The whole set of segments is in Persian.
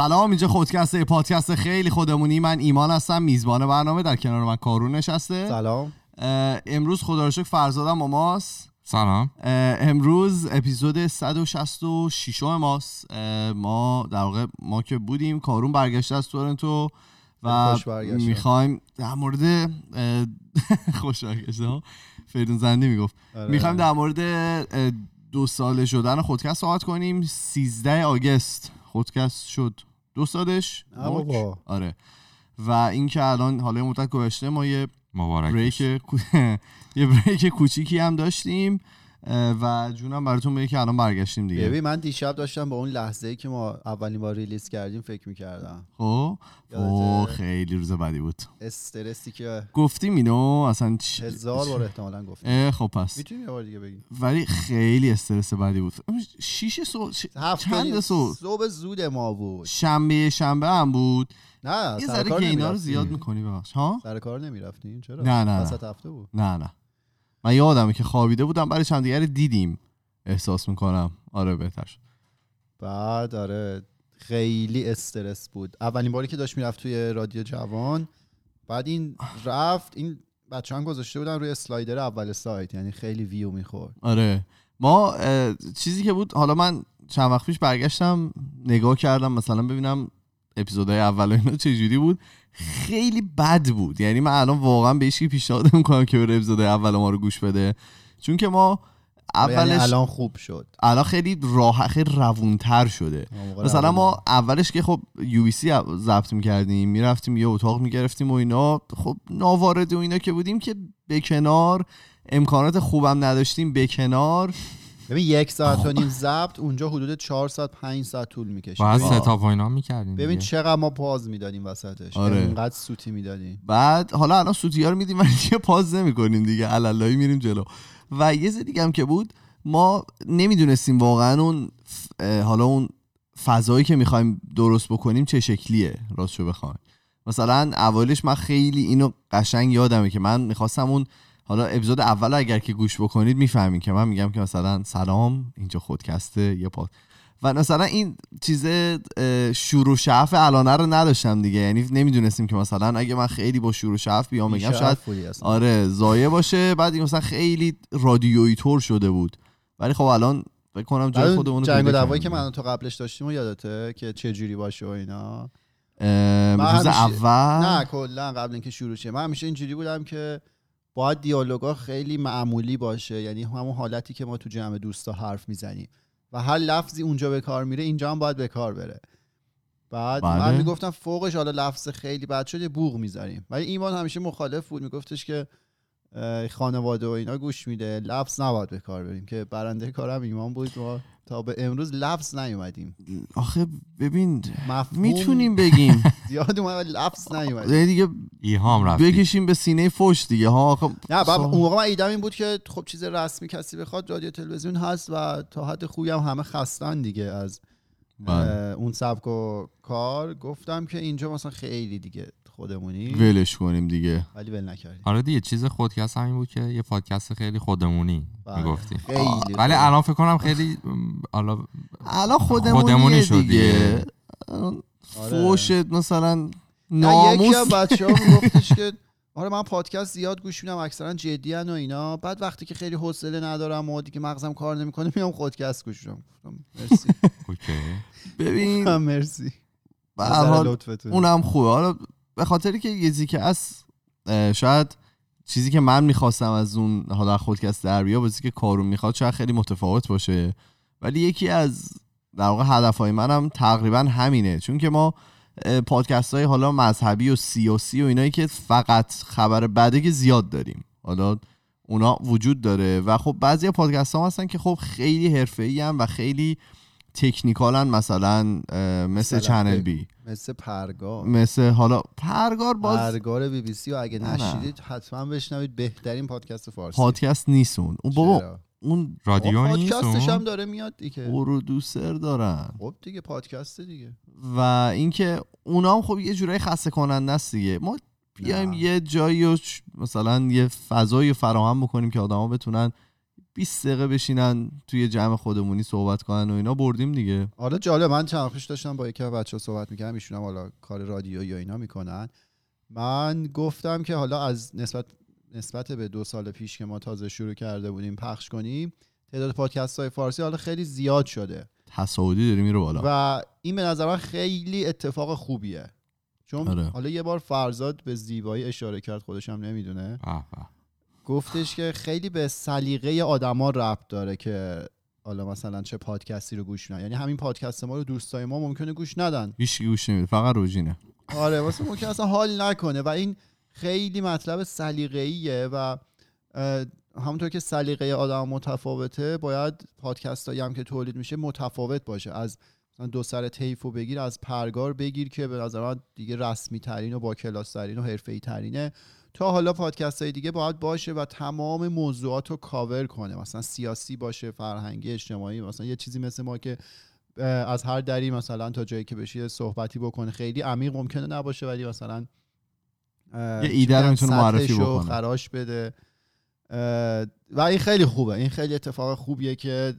سلام اینجا خودکسته پادکست خیلی خودمونی. من ایمان هستم میزبان برنامه در کنار من کارون نشسته. سلام. امروز خدا رو شکر فرزادم با ماست. سلام. امروز اپیزود 166 ماست. ما در واقع ما که بودیم کارون برگشته از تورنتو و. می‌خوایم در مورد خوش برگشته فریدون زنده می‌گفت. آره. می‌خوایم در مورد دو ساله شدن خودکست صحبت کنیم. 13 آگست خودکست شد. دو سالش. آره. و اینکه الان حالا مدت گذشته ما یه مبارک بریک یه بریک کوچیکی هم داشتیم. و جونم براتون بگه که الان برگشتیم دیگه. ببین من دیشب داشتم به اون لحظه ای که ما اولین بار ریلیز کردیم فکر می‌کردم. خب؟ اوه خیلی روز بدی بود. استرسی که گفتیم اینو اصلا چ- هزار بار احتمالا گفتیم. خب پس. می‌تونیم یه بار دیگه بگیم. ولی خیلی استرس بدی بود. شیش صبح ش- چند صبح؟ صبح زود ما بود. شنبه شنبه هم بود. نه یه ذره که اینا رو. زیاد می‌کنی ببخش. ها؟ سر کار نمی‌رفتیم چرا؟ نه، نه، وسط هفته بود. نه نه. من یادمه که خوابیده بودم برای چند دیگه رو دیدیم. احساس می‌کنم. آره بهتر شد. بعد آره خیلی استرس بود. اولین باری که داشت می‌رفت توی رادیو جوان بعد این رفت این بچه هم گذاشته بودن روی اسلایدر اول سایت یعنی خیلی ویو می‌خورد. آره. ما چیزی که بود حالا من چند وقت پیش برگشتم نگاه کردم مثلا ببینم اپیزودهای اول اینا چجوری بود. خیلی بد بود. یعنی من الان واقعا به هیچکی پیشنهاد می‌کنم که بره اپیزود اول ما رو گوش بده. چون که ما یعنی اولش الان خوب شد. الان خیلی راه خیلی روونتر شده. مثلا ما اولش که خب یو بی سی ضبط می‌کردیم می‌رفتیم یه اتاق می‌گرفتیم و اینا. خب ناوارد و اینا که بودیم که به کنار امکانات خوبم نداشتیم به کنار. ببین یک ساعت خب. و نیم ضبط اونجا حدود چهار ساعت پنج ساعت طول می‌کشه. ببین, ستاپ و اینا می‌کردیم ببین چقدر ما پاز می‌دادیم وسطش. آره. اینقدر سوتی می‌دادیم. بعد حالا الان سوتی ها رو میدیم ولی دیگه پاز نمی‌کنیم دیگه. علالایی میریم جلو. و یه چیز دیگه هم که بود ما نمی‌دونستیم واقعا اون حالا اون فضایی که می‌خوایم درست بکنیم چه شکلیه راستشو بخوایم. مثلا اولش من خیلی اینو قشنگ یادمه که من می‌خواستم اون حالا اپیزود اول اگر که گوش بکنید می‌فهمین که من میگم که مثلا سلام اینجا خودکسته یه پاد و مثلا این چیز شور و شعف الانه رو نداشتم دیگه. یعنی نمی‌دونستیم که مثلا اگه من خیلی با شور و شعف بیام بگم بیشرف شاید. آره زایه باشه. بعد این مثلا خیلی رادیویی طور شده بود. ولی خب الان فکر کنم جای خودمون جنگ و دعوایی که. من تو قبلش داشتیم و یادته که چه جوری باشه و اینا. روز اول؟ نه کلا قبل اینکه شروع شه. من همیشه اینجوری بودم که باید دیالوگا خیلی معمولی باشه یعنی همون حالتی که ما تو جمع دوستا حرف می‌زنیم. و هر لفظی اونجا به کار میره اینجا هم باید به کار بره. بعد بله. من می‌گفتم فوقش حالا لفظ خیلی بد شده بوغ می‌ذاریم. ولی ایمان همیشه مخالف بود میگفتش که خانواده و اینا گوش میده. لفظ نباید به کار بریم که برنده کارم ایمان بود ما تا به امروز لفظ نیومدیم. آخه ببین می‌تونیم بگیم. زیاد اومد ولی لفظ نیومدیم یعنی دیگه ایهام رفتی. بکشیم به سینه فوش دیگه ها. آخه نه بعد سا- اون موقع من ایدم این بود که خب چیز رسمی کسی بخواد رادیو تلویزیون هست و تا حد خوبی هم همه خستن دیگه از بله. اون سبک و کار. گفتم که اینجا مثلا خیلی دیگه خودمونی. ولش کنیم دیگه. ولی ول نکردیم. آره دیگه چیز خودکست همین بود که یه پادکست خیلی خودمونی بله. می‌گفتی خیلی ولی الان فکر کنم خیلی حالا الان خودمونی, خودمونی شد دیگه. دیگه. آره. فوش مثلا ناموس یکی از بچه ها میگفتش که آره من پادکست زیاد گوش میدم اکثرا جدی و اینا. بعد وقتی که خیلی حوصله ندارم و دیگه مغزم کار نمی‌کنه میام خودکست گوش میدم. گفتم مرسی. اوکی. ببین. مرسی. به حال لطفتون. اونم خوبه. حالا به خاطری که یه چیزی که از شاید چیزی که من می‌خواستم از اون حالا خودکست در بیا با چیزی که کارون می‌خواد شاید خیلی متفاوت باشه. ولی یکی از در واقع هدفهای منم تقریبا همینه. چون که ما پادکست های حالا مذهبی و سیاسی و اینایی که فقط خبر بده که زیاد داریم. حالا اونا وجود داره. و خب بعضی پادکست ها هستن که خب خیلی حرفه‌ای هم و خیلی technical ن مثلا مثل چنل بی مثل پرگار مثل حالا پرگار باز پرگار بی بی سی و اگه. نشیدید حتما بشنوید بهترین پادکست فارسی پادکست نیست اون اون بابا؟ اون رادیو نیست پادکستش؟ هم داره میاد دیگه پرودوسر دارن خب دیگه پادکست دیگه و اینکه اونا هم خب یه جورایی خسته کننده است دیگه ما بیایم. یه جایی ش- مثلا یه فضایی رو فراهم بکنیم که آدما بتونن 20 دقیقه بشینن توی جمع خودمونی صحبت کنن و اینا بردیم دیگه. حالا جالب من چند داشتم با یکی از بچه‌ها صحبت می‌کردم ایشون حالا کار رادیو یا اینا می‌کنن. من گفتم که حالا از نسبت نسبت به دو سال پیش که ما تازه شروع کرده بودیم پخش کنیم تعداد پادکست های فارسی حالا خیلی زیاد شده. تصاعدی داره میره بالا. و این به نظر من خیلی اتفاق خوبیه. چون آره. حالا یه بار فرزاد به زیبایی اشاره کرد خودش هم نمی‌دونه. گفتش که خیلی به سلیقه آدما ربط داره که حالا مثلا چه پادکستی رو گوش میدن یعنی همین پادکست ما رو دوستای ما ممکنه گوش ندن. هیچ گوش نمیده فقط روژینه. آره واسه ممکن اصلا حال نکنه و این خیلی مطلب سلیقه‌ایه و همونطور که سلیقه آدم متفاوته باید پادکست هایی هم که تولید میشه متفاوت باشه. از مثلا دو سر تیف و بگیر از پرگار بگیر که به نظر من دیگه رسمی ترین و با کلاس ترین و حرفه‌ای ترینه تا حالا پادکست های دیگه باید باشه و تمام موضوعات رو کاور کنه. مثلا سیاسی باشه فرهنگی اجتماعی مثلا یه چیزی مثل ما که از هر دری مثلا تا جایی که بشه صحبتی بکنه. خیلی عمیق ممکنه نباشه ولی مثلا یه ایده رو می‌تونه معرفی بکنه. خراش بده. و این خیلی خوبه. این خیلی اتفاق خوبیه که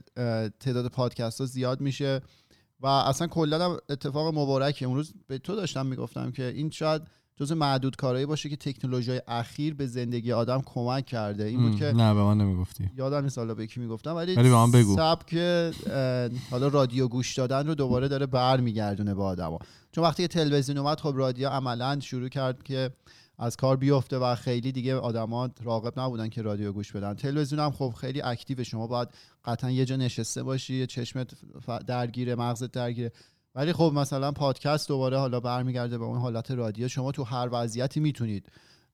تعداد پادکست ها زیاد میشه. و اصلا کلا اتفاق مبارکه. اون روز به تو داشتم می‌گفتم که این شاید جز معدود کارهایی باشه که تکنولوژی های اخیر به زندگی آدم کمک کرده. این بود که نه به من نمی‌گفتی. یادم نیست حالا به کی می‌گفتم ولی ولی به من بگو. سبک حالا رادیو گوش دادن رو دوباره داره برمیگردونه به آدما. چون وقتی که تلویزیون اومد خب رادیو عملا شروع کرد که از کار بیفته و خیلی دیگه آدما راقب نبودن که رادیو گوش بدن. تلویزیون هم خب خیلی اکتیو شما باید قطعا یه جا نشسته باشی چشمت درگیره مغزت درگیره. ولی خب مثلا پادکست دوباره حالا برمیگرده به اون حالت رادیو. شما تو هر وضعیتی می‌تونید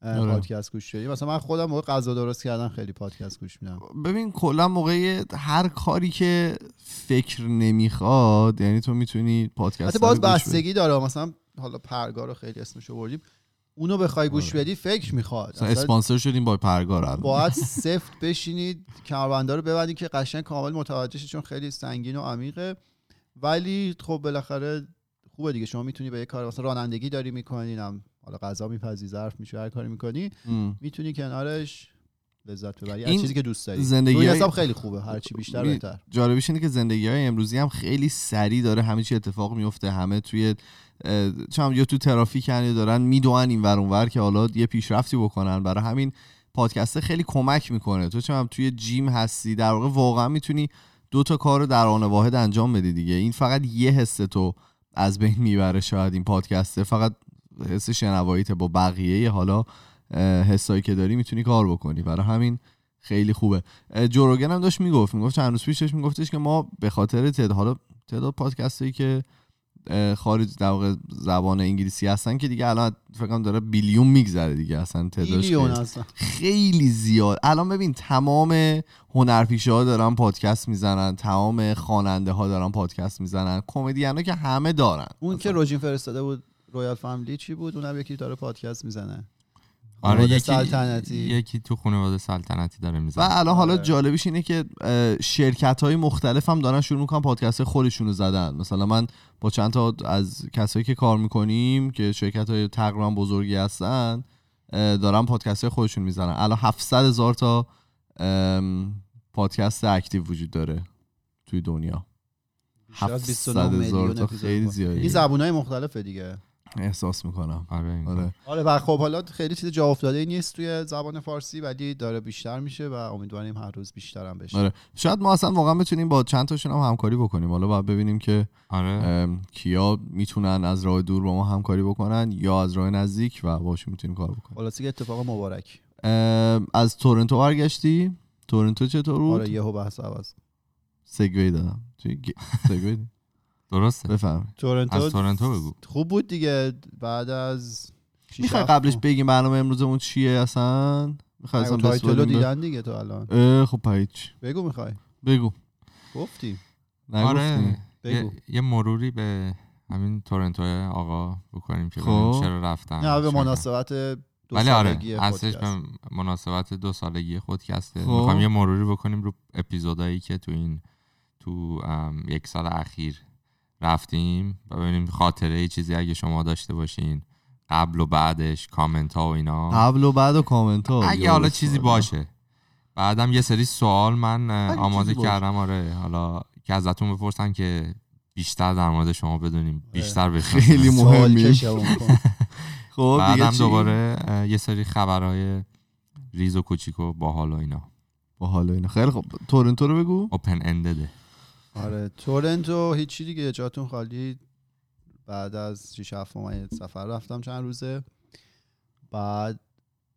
آره. پادکست گوش بدید. مثلا من خودم موقع غذا درست کردن خیلی پادکست گوش میدم. ببین کلا موقع هر کاری که فکر نمی‌خواد یعنی تو می‌تونی پادکست حتی باز بستگی داره. مثلا حالا پرگار رو خیلی اسمشو بردیم اونو بخوای گوش بدی فکر می‌خواد. مثلا اصلا اسپانسر شدیم با پرگار. باید سفت بشینید کمربنده رو ببندید که قشنگ کامل متوجه چون خیلی سنگین و عمیقه. ولی خب بالاخره خوبه دیگه. شما می‌تونی به یه کار مثلا رانندگی داری می‌کنی هم حالا غذا میپزی ظرف میشه هر کاری می‌کنی ام. می‌تونی کنارش لذت ببری. از این چیزی که دوست داری. زندگی حساب خیلی خوبه هرچی بیشتر می- بهتر. جالبیش اینه که زندگی های امروزی هم خیلی سریع داره همه چی اتفاق میفته همه توی چم یا تو ترافیک یا دارن می‌دونن این ور اونور که حالا یه پیشرفتی بکنن. برای همین پادکست خیلی کمک می‌کنه. تو چم توی جیم هستی در واقع واقعا می‌تونی دو تا کار رو در آن واحد انجام بدی دیگه. این فقط یه حس تو از بین می‌بره شاید این پادکسته فقط حس شنواییت با بقیه. حالا حسایی که داری می‌تونی کار بکنی. برای همین خیلی خوبه. جوروگن هم داشت می‌گفت. می‌گفت چند روز پیش داشت میگفتش که ما به خاطر تعداد حالا تعداد پادکست هایی که خارج در واقع زبان انگلیسی هستن که دیگه الان فکر کنم داره بیلیون میگذره دیگه اصلا تعدادش خیلی, اصلا زیاد. الان ببین تمام هنرپیشه ها دارن پادکست می‌زنن تمام خواننده ها دارن پادکست می‌زنن کمدین که همه دارن. اون که مثلا. روژین فرستاده بود رویال فامیلی چی بود؟ اونم یکی داره پادکست می‌زنه. آره یکی سلطنتی. یکی تو خانواده سلطنتی داره و می‌زنه الان حالا آره. جالبیش اینه که شرکت های مختلف هم دارن شروع می‌کنن پادکست خودشون رو زدن. مثلا من با چند تا از کسایی که کار می‌کنیم که شرکت های تقریبا بزرگی هستن دارن پادکست های خودشون می‌زنن. الان 700 هزار تا پادکست اکتیو وجود داره توی دنیا. بیشتر از 700 29 هزار میلیون تا. خیلی. زیادی. این زبونهای مختلفه دیگه. احساس می‌کنم. آره این آره. آره و خب حالا خیلی چیز جا افتاده نیست توی زبان فارسی ولی داره بیشتر میشه و امیدواریم هر روز بیشتر هم بشه. آره. شاید ما اصلا واقعا بتونیم با چند تاشون هم همکاری بکنیم. حالا باید ببینیم که آره. کیا می‌تونن از راه دور با ما همکاری بکنن یا از راه نزدیک و باشون می‌تونیم کار بکنیم. خلاصه که اتفاق مبارک. از تورنتو برگشتی؟ تورنتو چطور بود؟ آره یهو بحث عوض. سگوی دادم. سگوی؟ دادم. درسته. بفهم. از تورنتو تورنتو بگو. خوب بود دیگه. بعد از می‌خوای قبلش. بگیم برنامه امروزمون چیه اصلا؟ می‌خوای اصلا تایتل رو بسپاریم به- دیدن دیگه تو الان. اه، خب پیچ بگو می‌خوای. بگو. گفتی. آره بگو. یه, یه مروری به همین تورنتو آقا بکنیم که خب. ببینیم چرا رفتن نه به مناسبت دو ولی آره سالگی اصلش. به مناسبت دو سالگی خودکسته خب. می‌خوام یه مروری بکنیم رو اپیزودایی که تو این تو یک سال اخیر رفتیم و ببینیم خاطره چیزی اگه شما داشته باشین قبل و بعدش کامنت ها و اینا. قبل و بعد و کامنت ها اگه حالا چیزی باشه. بعدم یه سری سوال من آماده. کردم آره. حالا که ازتون بپرسن که بیشتر در مورد شما بدونیم بیشتر بشناسیم خیلی مهمی. خب بعدم؟ دوباره یه سری خبرهای ریز و کوچیک و باحال و اینا. با حالا اینا. خیلی خب تورنتو رو بگو. اوپن اندده آره. تورنتو هیچی دیگه جاتون خالی بعد از 6 7 ماه یه سفر رفتم چند روزه. بعد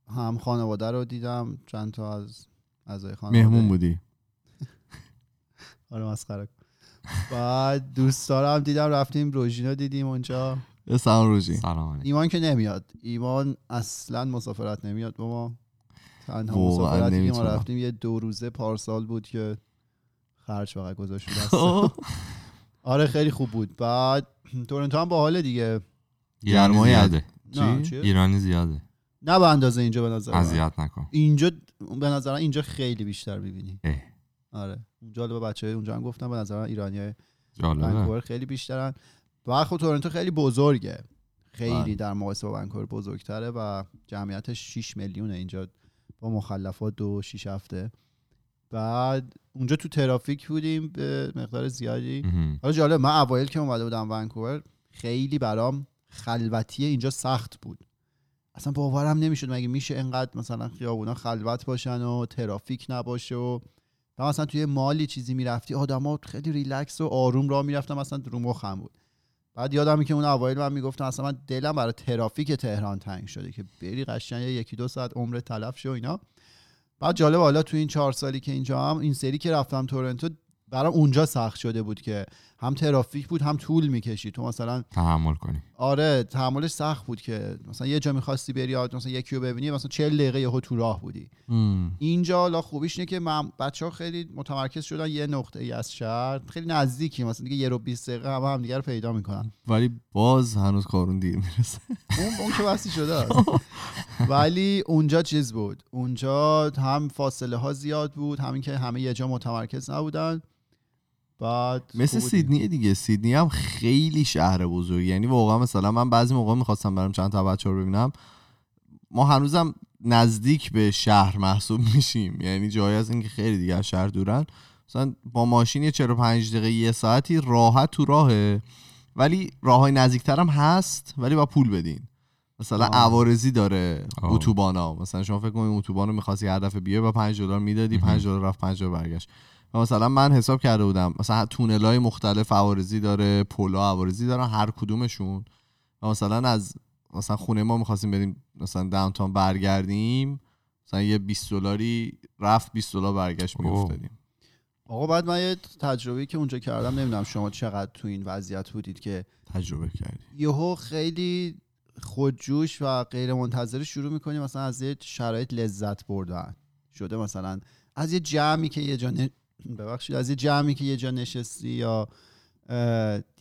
هم خانواده رو دیدم چند تا از اعضای خانواده. مهمون بودی. آره مسخره. بعد دوستا رو هم دیدم رفتیم روژینا دیدیم اونجا. سلام روژی سلام. ایمان که نمیاد. ایمان اصلا مسافرت نمیاد با ما تنها مسافرتی که ما. رفتیم یه دو روزه پارسال بود که خرج فقط گذاشت. آره خیلی خوب بود. بعد تورنتو هم باحاله دیگه. ایرانی گرمای زیاده نه چی؟ ایرانی زیاده. نه به اندازه اینجا به نظر. اذیت نکن. اینجا به نظر اینجا خیلی بیشتر می‌بینی. آره. اونجا به بچه های اونجا هم گفتم به نظر ایرانی های جالبه. ونکوور خیلی بیشترن. و خب تورنتو خیلی بزرگه. خیلی بله. در مقایسه با ونکوور بزرگتره و جمعیتش 6 میلیونه اینجا با مخلفات دو 6 هفته. بعد اونجا تو ترافیک بودیم به مقدار زیادی. حالا جالب من اوایل که اومده بودم ونکوور خیلی برام خلوتی اینجا سخت بود. اصلا باورم نمی‌شد مگه میشه انقدر مثلا خیابونا خلوت باشن و ترافیک نباشه و و مثلا توی mall ی چیزی می‌رفتی آدما خیلی ریلکس و آروم راه می‌رفتم مثلا رو مخم بود. بعد یادم که اون اوایل من می‌گفتم اصلا من دلم برای ترافیک تهران تنگ شده که بری قشنگ یکی دو ساعت عمر تلف شه و اینا. بعد جالب حالا تو این چهار سالی که اینجا هم این سری که رفتم تورنتو برام اونجا سخت شده بود که هم ترافیک بود هم طول می‌کشید. تو مثلا تحمل کنی. آره تحملش سخت بود که مثلا یه جا می‌خواستی بری مثلا یکی رو ببینی مثلا 40 دقیقه یهو تو راه بودی. مم. اینجا حالا خوبیش اینه که من بچه ها خیلی متمرکز شدن یه نقطه ای از شهر. خیلی نزدیکی مثلا دیگه یه رو 20 دقیقه همه هم دیگه رو پیدا می‌کنن. ولی باز هنوز کارون دیر می‌رسه. اون اون که بسی شده ولی اونجا چیز بود؟ اونجا هم فاصله ها زیاد بود. همین که همه یه جا متمرکز نبودن. بعد مثل. سیدنی دیگه. سیدنی هم خیلی شهر بزرگی. یعنی واقعا مثلا من بعضی موقع می‌خواستم برم چند تا بچه رو ببینم. ما هنوزم نزدیک به شهر محسوب میشیم. یعنی جایی از اینکه خیلی دیگه از شهر دورن. مثلا با ماشین یه 45 دقیقه یه ساعتی راحت تو راهه. ولی راه های نزدیکتر هم هست ولی با پول بدین. مثلا آه. عوارضی داره. اتوبانا. مثلا شما فکر کنید اتوبان رو می‌خواستی هر دفعه بیای با 5 دلار می‌دادی 5 دلار رفت 5 دلار برگشت. و مثلا من حساب کرده بودم مثلا تونل های مختلف عوارضی داره پلا عوارضی دارن هر کدومشون و مثلا از مثلا خونه ما می‌خواستیم بریم مثلا داونتاون برگردیم مثلا یه 20 دلاری رفت 20 دلار برگشت. میافتادیم آقا بعد من یه تجربه که اونجا کردم نمی‌دونم شما چقدر تو این وضعیت بودید که تجربه کردی یهو خیلی خودجوش و غیر منتظره شروع می‌کنی مثلا از یه شرایط لذت بردن شده مثلا از یه جمعی که یه جا. ببخشید. از یه جمعی که یه جا نشستی یا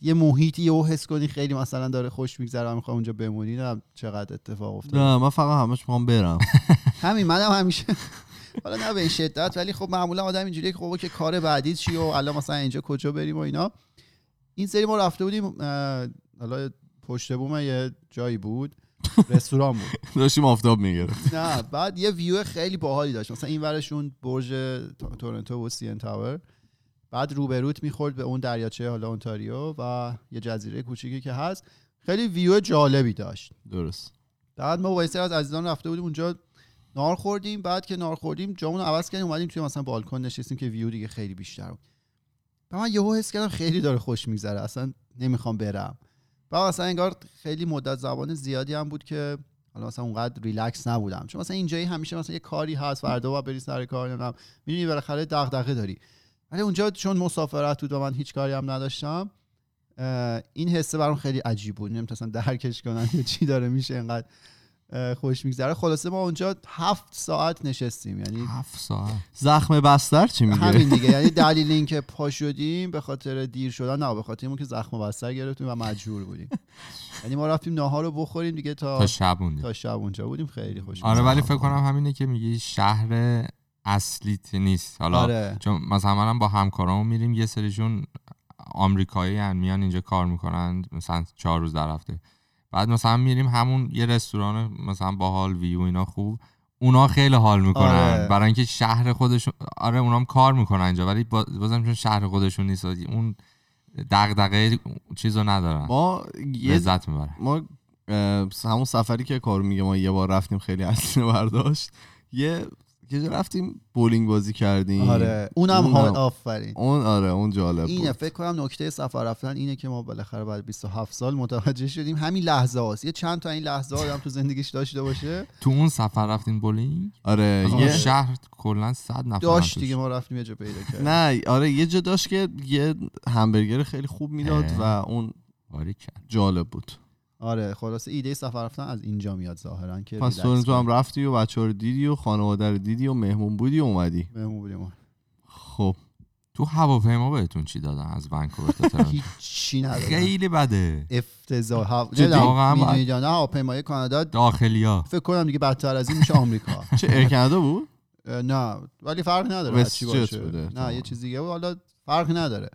یه محیطی یهو حس کنی خیلی مثلا داره خوش میگذره و می‌خوای اونجا بمونی نه چقدر اتفاق افتاد نه من فقط همش می‌خوام برم. همین منم همیشه حالا نه به این شدت ولی خب معمولا آدم اینجوریه که خب که کار بعدی چی و الان مثلا اینجا کجا بریم و اینا. این سری ما رفته بودیم حالا پشت بوم یه جایی بود. رستوران بود. داشتیم آفتاب می‌گرفت نه بعد یه ویو خیلی باحالی داشت. مثلا این ورشون برج تورنتو و سین تاور بعد روبروت می‌خورد به اون دریاچه حالا اونتاریو و یه جزیره کوچیکی که هست. خیلی ویو جالبی داشت. درست. بعد ما با از عزیزان رفته بودیم اونجا نار خوردیم. بعد که نار خوردیم جامون عوض کردیم اومدیم توی مثلا بالکن نشستیم که ویو دیگه خیلی بیشتر بود. و من یهو حس کردم خیلی داره خوش میگذره. اصلا نمی‌خوام برم. بعد مثلا انگار خیلی مدت زبان زیادی هم بود که حالا مثلا اونقدر ریلکس نبودم. چون مثلا اینجایی همیشه مثلا یه کاری هست فردا باید بری سر کار نمی‌دونم. می‌دونی بالاخره دغدغه داری. ولی اونجا چون مسافرت بود و من هیچ کاری هم نداشتم این حسه برام خیلی عجیب بود. نمی‌تونستم درکش کنم که چی داره میشه اینقدر. خوش میگذره. خلاصه ما اونجا هفت ساعت نشستیم. یعنی هفت ساعت. زخم بستر چی میگه؟ همین دیگه. یعنی دلیل این که پا شدیم به خاطر دیر شدن نه به خاطر اینکه زخم بستر گرفتیم و مجبور بودیم. یعنی ما رفتیم ناهار رو بخوریم دیگه تا تا شب مونده تا شب اونجا بودیم. خیلی خوش آره. ولی فکر کنم همینه که میگی شهر اصلیت نیست. حالا آره. چون مثلا منم با همکارامو میریم یه سریشون آمریکایی میان اینجا کار می‌کنن مثلا چهار روز در هفته. بعد مثلا میریم همون یه رستوران مثلا باحال ویو اینا خوب. اونا خیلی حال می‌کنن. آره. برای اینکه شهر خودشون آره اونا هم کار می‌کنن اینجا ولی با- بازم چون شهر خودشون نیست اون دغدغه چیزو ندارن. ما لذت می‌برن ما همون سفری که کارو میگه ما یه بار رفتیم خیلی هزینه برداشت. یه یه جا رفتیم بولینگ بازی کردیم. آره اونم حال آفرین. اون آره اون جالب اینه بود. فکر کنم نکته سفر رفتن اینه که ما بالاخره بعد 27 سال متوجه شدیم همین لحظه هاست. یه چند تا این لحظه ها آدم تو زندگیش داشته باشه. تو اون سفر رفتین بولینگ؟ آره اون یه شهر کلا 100 نفر داشت. دیگه ما رفتیم یه جا پیدا کرد نه آره یه جا داشت که یه همبرگر خیلی خوب می‌داد. و اون باریکن. جالب بود. آره خلاصه ایده سفر رفتن از اینجا میاد ظاهرا که پس تو هم. رفتی و بچه رو دیدی و خانواده رو دیدی و مهمون بودی و اومدی. مهمون بودیم خب. تو هواپیما بهتون چی دادن از ونکوور تا تورنتو هیچی نداره خیلی بده. افتضاح؟ واقعا نه هواپیمای کانادا داخلیا. فکر کنم دیگه بدتر از این میشه آمریکا. چه ایر کانادا بود؟ نه ولی فرق نداره چی باشه. نه. یه چیز دیگه حالا فرق نداره.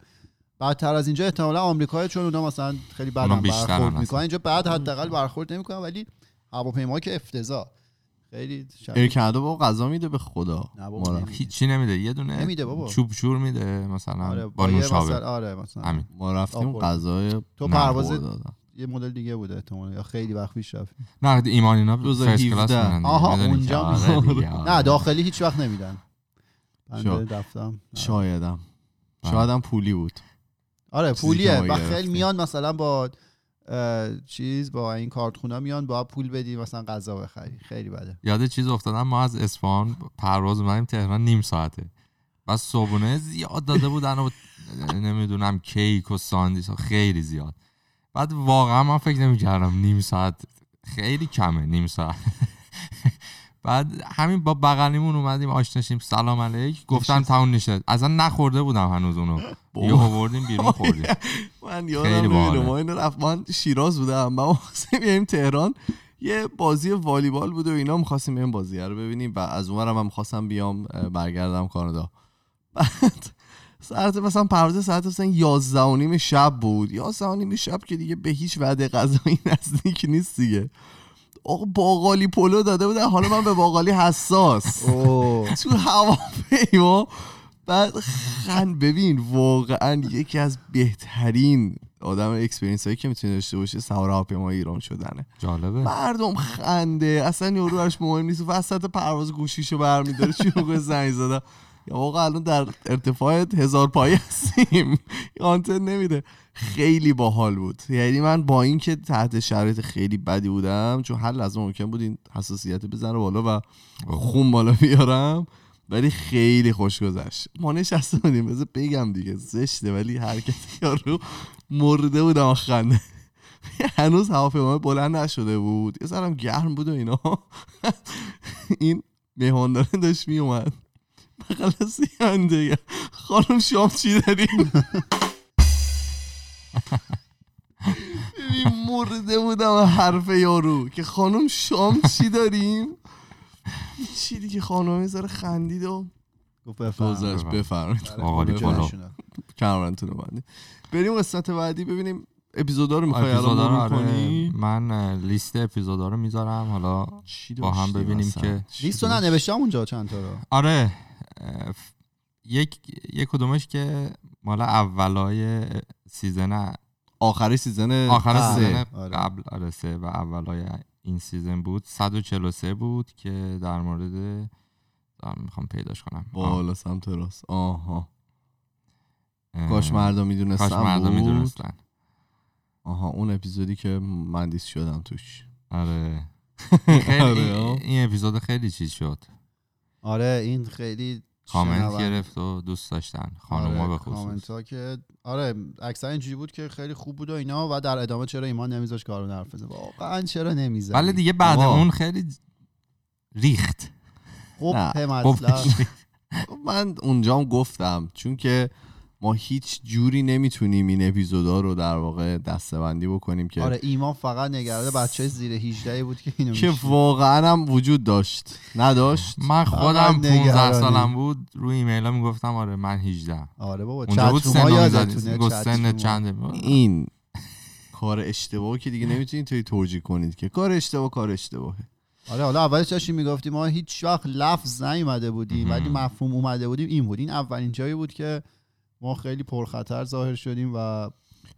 بدتر از اینجا احتمالا آمریکا چون اونا مثلا خیلی بیشترن برخورد. می‌کنن اینجا بعد حداقل برخورد نمی‌کنن ولی هواپیما که افتضاح خیلی ایر کانادا با غذا میده به خدا بابا،. هیچی نمیده یه دونه نمیده بابا. چوب شور میده مثلا آره با نوشابه مثلا آره مثلا همین ما رفتیم غذای تو پرواز. یه مدل دیگه بوده احتمالا یا خیلی وقت پیش رفت نه ایمان اینا فرست 2017. کلاس میدن دیگه. آها، اونجا آره نه آره. داخلی هیچ وقت نمیدن بنده رفتم شایدم بله. شایدم پولی بود آره پولیه. و خیلی. میان مثلا با چیز با این کارتخونا میان با پول بدی مثلا غذا بخری خیلی بده. یاد چیز افتادم ما از اصفهان پرواز اومدیم تهران نیم ساعته. و صبحونه زیاد داده بودن و نمی‌دونم کیک و ساندیس خیلی زیاد. بعد واقعا من فکر نمی‌کردم نیم ساعت خیلی کمه نیم ساعت. بعد همین با بغلیمون اومدیم آشناشیم سلام علیک. گفتن تموم نشه. اصلا نخورده بودم هنوز اونو. یه آوردیم بیرون خوردیم. من یادم. ما اینو رفت من شیراز بودم ما خواستیم تهران. یه بازی والیبال بود و اینا می‌خواستیم بریم بازی رو ببینیم. و از اونورم هم می‌خواستم بیام برگردم کانادا. بعد ساعت مثلا پرواز ساعت مثلا 11 و نیم شب بود. 11 و نیم شب که دیگه به هیچ وعده غذایی نزدیک نیست دیگه. آقا باقالی پلو داده بودن. حالا من به باقالی حساس. تو هواپیما. بعد خند ببین واقعا یکی از بهترین آدم experience هایی که می‌تونه داشته باشه سوار هواپیما ایران شدنه. جالبه. مردم خنده. اصلا یارو براش مهم نیست. وسط پرواز گوشیشو برمیداره شروع به زنگ زدن یا واقعا الان در ارتفاع هزار پایی هستیم. آنتن نمیده. خیلی باحال بود. یعنی من با اینکه تحت شرایط خیلی بدی بودم چون هر لحظه ممکن بود این حساسیت بزنه بالا و خون بالا بیارم ولی خیلی خوش گذشت. ما نشسته بودیم بذار بگم دیگه زشته ولی حرکت یارو مرده بودم خنده هنوز هواپیما بلند نشده بود. یه سرم گرم بود و اینا. این مهمانداره داشت می اومد بغل سیانده خانم شام چی داریم ببین مرده بودم حرف یارو. که خانم شام چی داریم؟ چی دیگه خانم می‌ذاره خندید و گفت بفرمایید. بفرمایید. رو بندی بریم قسمت بعدی ببینیم اپیزودا رو می‌خوای الان رو؟ مرور آره، کنی من لیست اپیزودا رو می‌ذارم. حالا چی با هم ببینیم؟ که- لیست رو؟ ننوشتم اونجا چند تا رو؟ آره. یک یک کدومش که مال اولای season آخر season آخر. season آره. قبل آره سه و اولای این season بود. 143 بود که در مورد دارم می‌خوام پیداش کنم. بالا سمت راست. آها. اه، کاش مردم می‌دونستم کاش مردم. می‌دونستن. آها اون اپیزودی که من diss شدم توش. آره. این خیلی آره، این اپیزود خیلی چیز شد. آره این خیلی کامنت. گرفت و دوست داشتن خانوما آره، به خصوص کامنت ها که آره اکثر اینجوری بود که خیلی خوب بود و اینا و در ادامه چرا ایمان نمیذاش کارو حرف بزنه واقعا چرا نمی‌زنی ولی دیگه بعد آقا. اون خیلی ریخت خب نه. مطلب من اونجام گفتم چون که ما هیچ جوری نمی‌تونیم این اپیزودا رو در واقع دستبندی بکنیم که آره ایمان فقط نگرده بچه زیر 18 بود که اینو که. واقعا هم وجود داشت نداشت من خودم فقط 15 نگرانی. سالم بود روی ایمیل ها می‌گفتم آره من 18 آره بابا اونجا بود سن. چنده این کار اشتباه که دیگه نمی‌تونید توی توجیه کنید که کار اشتباه کار اشتباهه آره حالا اولش داشتیم می‌گفتیم ما هیچ وقت لفظ نیومده بودیم. ولی مفهوم اومده بودیم این بود این اولین جایی بود که ما خیلی پرخطر ظاهر شدیم و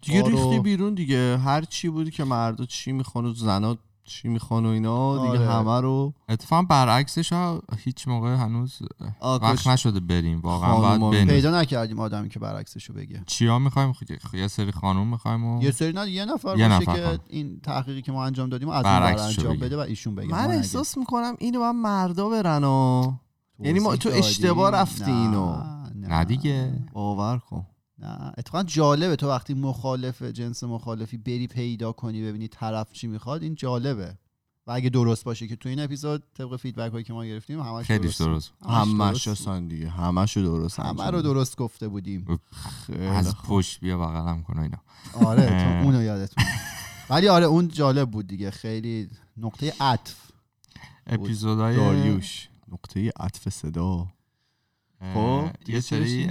دیگه آرو. ریختی بیرون دیگه هر چی بود که مردا چی می‌خوان و زنا چی می‌خوان و اینا دیگه آره. همه رو اتفاقا برعکسش ها هیچ موقع هنوز وقت نشده بریم واقعا خانوما باید بریم پیدا نکردیم آدمی که برعکسشو بگه چیا می‌خوایم یه سری خانوم می‌خوایم و یه سری نه یه نفر یه باشه نفر که خانم. این تحقیقی که ما انجام دادیم از اون برعکسشو انجام بگه. بده و ایشون بگه من. احساس می‌کنم اینو باید مردا برن و یعنی ما- تو. اشتباه رفتی نه، اینو. نه دیگه. باور کن. نه اتفاقا جالبه. تو وقتی مخالف جنس مخالفی بری پیدا کنی ببینی طرف چی می‌خواد این جالبه. و اگه درست باشه که تو این اپیزود طبق فیدبک هایی که ما گرفتیم همش خیلیش درست. همش درست بود. هستن دیگه. همشو درست همه رو درست گفته بودیم. خیلی از. پشت بیا بغلم کن اینا. آره. تو اونو یادتون. ولی آره اون جالب بود دیگه. خیلی نقطه عطف اپیزودهای داریوش. نقطه عطف صدا. خب، یه سری؟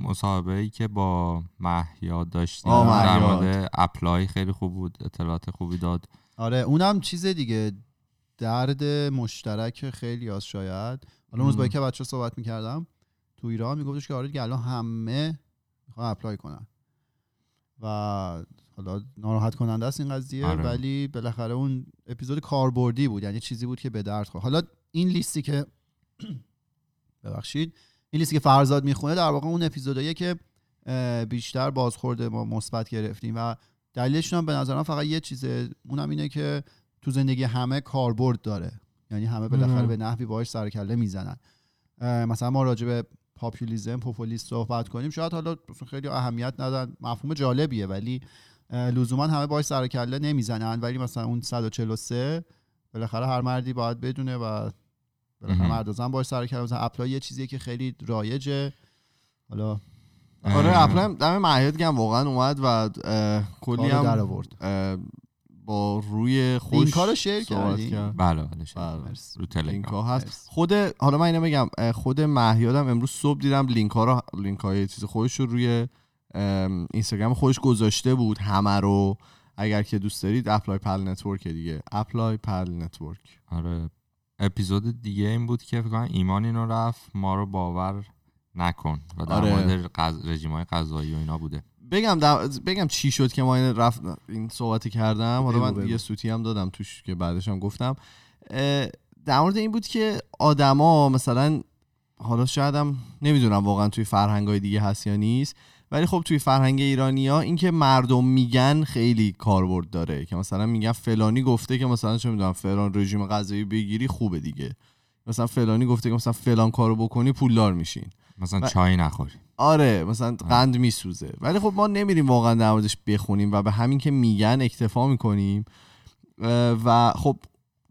مصاحبه ای که با مهیاد داشتیم در. مورد اپلای خیلی خوب بود اطلاعات خوبی داد آره اونم چیز دیگه درد مشترک خیلی از شاید حالا اون روز. یکی بچه صحبت می‌کردم تو ایران میگفتش که آره دیگه الان همه می‌خوان اپلای کنن و حالا ناراحت کننده است این قضیه آره. ولی بالاخره اون اپیزود کاربردی بود یعنی چیزی بود که به درد خورد حالا این لیستی که ببخشید این لیستی که فرزاد می‌خونه در واقع اون اپیزوداییه که بیشتر بازخورده ما مثبت گرفتیم و دلیلشون هم به نظرم فقط یه چیزه اونم اینه که تو زندگی همه کاربرد داره. یعنی همه بالاخره. به نحوی باهاش سر کله می‌زنن. مثلا ما راجع به پاپولیسم پوپولیست صحبت کنیم. شاید حالا خیلی اهمیت ندن. مفهوم جالبیه ولی لزوما همه باهاش سر کله نمی‌زنن. ولی مثلا اون 143 بالاخره هر مردی باید بدونه و بالاخره. مرد زن باهاش سر کله مثلا apply یه چیزیه که خیلی رایجه. حالا آره apply دم مهیاد گرم واقعا اومد و کلی کارو در هم آورد با روی خوش لینک‌ها رو share کردی؟ کرد. بله بله. رو تلگرام هست. خود حالا من اینو بگم خود مهیادم امروز صبح دیدم لینک ها رو لینک های چیز خودش رو روی ام، اینستاگرام خودش گذاشته بود همه رو. اگر که دوست دارید Apply Pal Network دیگه. Apply Pal Network آره. اپیزود دیگه این بود که فکر کنم ایمان اینو رفت ما رو باور نکن و در آره. مورد غذ... رژیم های غذایی و اینا بوده بگم در- بگم چی شد که ما این رفت این صحبتی کردم حالا من. یه سوتی هم دادم توش که بعدش هم گفتم در مورد این بود که آدما مثلا حالا شاید هم نمی‌دونم واقعا توی فرهنگ های دیگه هست یا نیست ولی خب توی فرهنگ ایرانی ها این که مردم میگن خیلی کاربرد داره. که مثلا میگن فلانی گفته که مثلا چه می‌دونم فلان رژیم غذایی بگیری خوبه دیگه. مثلا فلانی گفته که مثلا فلان کارو بکنی پولدار میشین. مثلا و- چای نخوری. آره مثلا قند میسوزه. ولی خب ما نمیریم واقعا در موردش بخونیم و به همین که میگن اکتفا می‌کنیم. و خب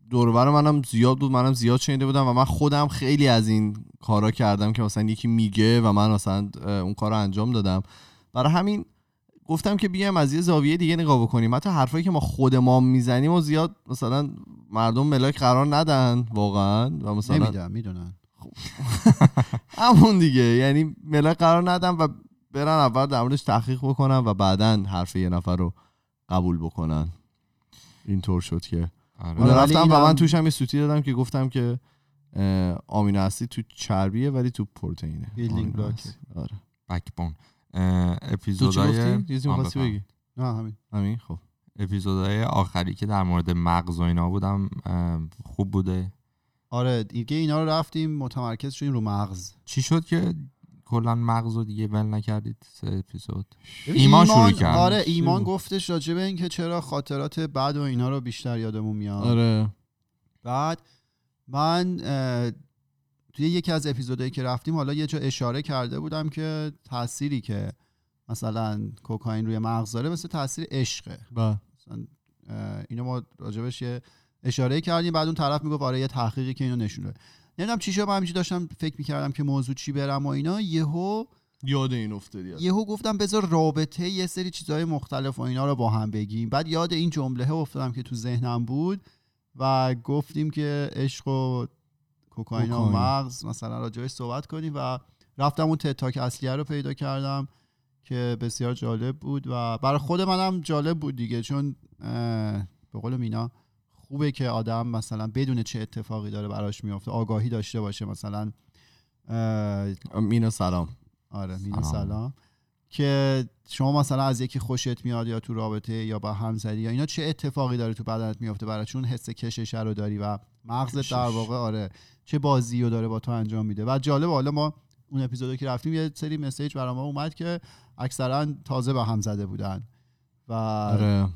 دوربر منم زیاد بود منم زیاد شنیده بودم و من خودم خیلی از این کارا کردم که مثلا یکی میگه و من مثلا اون کار رو انجام دادم. برای همین گفتم که بیایم از یه زاویه دیگه نگاه بکنیم. حتی حرفایی که ما خود ما می‌زنیم و زیاد مثلا مردم ملاک قرار ندن واقعا. و مثلا نمی‌دونم می‌دونن. همون دیگه. یعنی ملاک قرار ندم و برن اول در موردش تحقیق بکنن و بعدا حرف یه نفر رو قبول بکنن. اینطور شد که آره. اون رفتم و من توش هم یه سوتی دادم که گفتم که آمینو اسید تو چربیه ولی تو پروتئینه block. اسید. آره بکبون؟ یه چیزی آه، می‌خواستی. بگی نه همین همین خب اپیزودهای آخری که در مورد مغز و اینا بودم خوب بوده آره دیگه اینا رو رفتیم متمرکز شدیم رو مغز چی شد که کلا مغز رو دیگه ول نکردید سه اپیزود. ببین، ایمان شروع کرد. آره ایمان؟ گفتش راجع به اینکه چرا خاطرات بد و اینا رو بیشتر یادمون میاد. آره. بعد من توی یکی از اپیزودهایی که رفتیم حالا یه جا اشاره کرده بودم که تأثیری که مثلا کوکائین روی مغز داره مثل تاثیر عشقه. با مثلا اه، اینو ما راجبش یه اشاره کردیم بعد اون طرف می‌گفت آره یه تحقیقی که اینو نشونه نمی‌دونم چی شد من همینجوری داشتم فکر می‌کردم که موضوع چی برم و اینا. یهو یاد این افتادی یهو گفتم بذار رابطه یه سری چیزهای مختلف و اینا رو با هم بگیم. بعد یاد این جمله افتادم که تو ذهنم بود و گفتیم که عشق و کوکائین و. مغز مثلا راجعش صحبت کنیم و رفتم اون تتاک اصلیه رو پیدا کردم که بسیار جالب بود و برای خود منم جالب بود دیگه چون به قول مینا خوبه که آدم مثلا بدون چه اتفاقی داره براش میفته آگاهی داشته باشه مثلا اه، مینا سلام. آره مینا سلام. که شما مثلا از یکی خوشت میاد یا تو رابطه یا با همسری یا اینا چه اتفاقی داره تو بدنت میفته برای چون حس کشش رو داری و مغزت. در واقع آره چه بازی رو داره با تو انجام میده. و جالب حالا ما اون اپیزودو که رفتیم یه سری مسیج برای ما اومد که اکثرا تازه به هم زده بودن. و آره.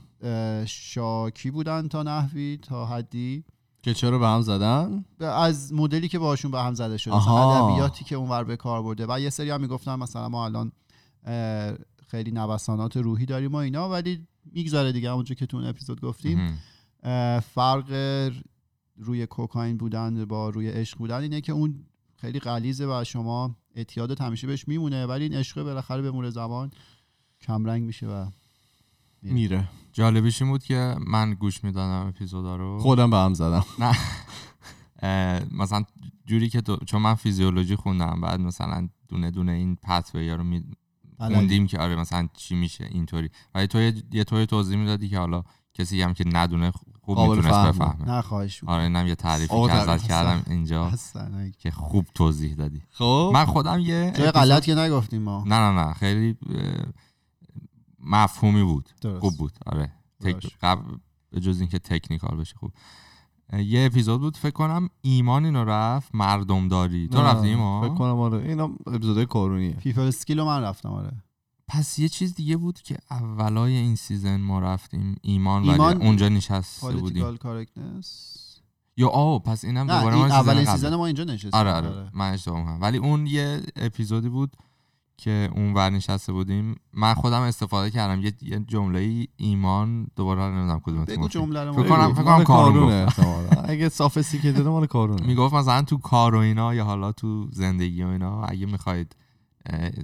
شاکی بودن تا نحوی تا حدی. که چرا به هم زدن؟ از مدلی که باشون به هم زده شده. ادبیاتی که اونور به کار برده. و یه سری هم می‌گفتن مثلا ما الان خیلی نوسانات روحی داریم و اینا ولی می‌گذاره دیگه اونجا که تو اون اپیزود گفتیم. فرق روی کوکائین بودن با روی عشق بودن اینه که اون خیلی غلیظه و شما اعتیادت همیشه بهش میمونه ولی این عشق بالاخره به مرور زمان کمرنگ میشه و میره. جالبیش این بود که من گوش می‌دادم اپیزودا رو. خودم به هم زدم. نه. مثلا جوری که تو چون من فیزیولوژی خوندم بعد مثلا دونه دونه این پتویا رو می. خوندیم که آره مثلا چی میشه اینطوری. ولی تو یه, طوری توضیح می‌دادی که حالا کسی هم که ندونه خوب می‌تونست فهمه. بفهمه. نه خواهش آره اینم یه تعریفی که ازت کردم اینجا که خوب توضیح دادی. خب. من خودم یه جای غلط که نگفتیم ما؟ نه نه نه. خیلی مفهومی بود. درست. خوب بود. آره. تک-. قبل به جز اینکه technical بشه خوب. یه اپیزود بود فکر کنم ایمان اینو رفت مردم داری تو رفتی ایمان؟ فکر کنم آره. اینا اپیزودهای کارونیه. people skill رو من رفتم آره. پس یه چیز دیگه بود که اولای این season ما رفتیم ایمان, ایمان ولی اونجا نشسته بودیم. یا آه پس اینم دوباره این ما اولین. season ما اینجا نشستیم آره آره. من اشتباه ولی اون یه اپیزودی بود که اون ور نشسته بودیم من خودم استفاده کردم یه, یه جمله ایمان دوباره نمی‌دونم کدوم بگو جمله رو فکر کنم-. فکر کارون کارونه احتمالاً. اگه sophisticated مال کارونه می‌گفت مثلا تو کار و اینا یا حالا تو زندگی و اینا اگه می‌خواید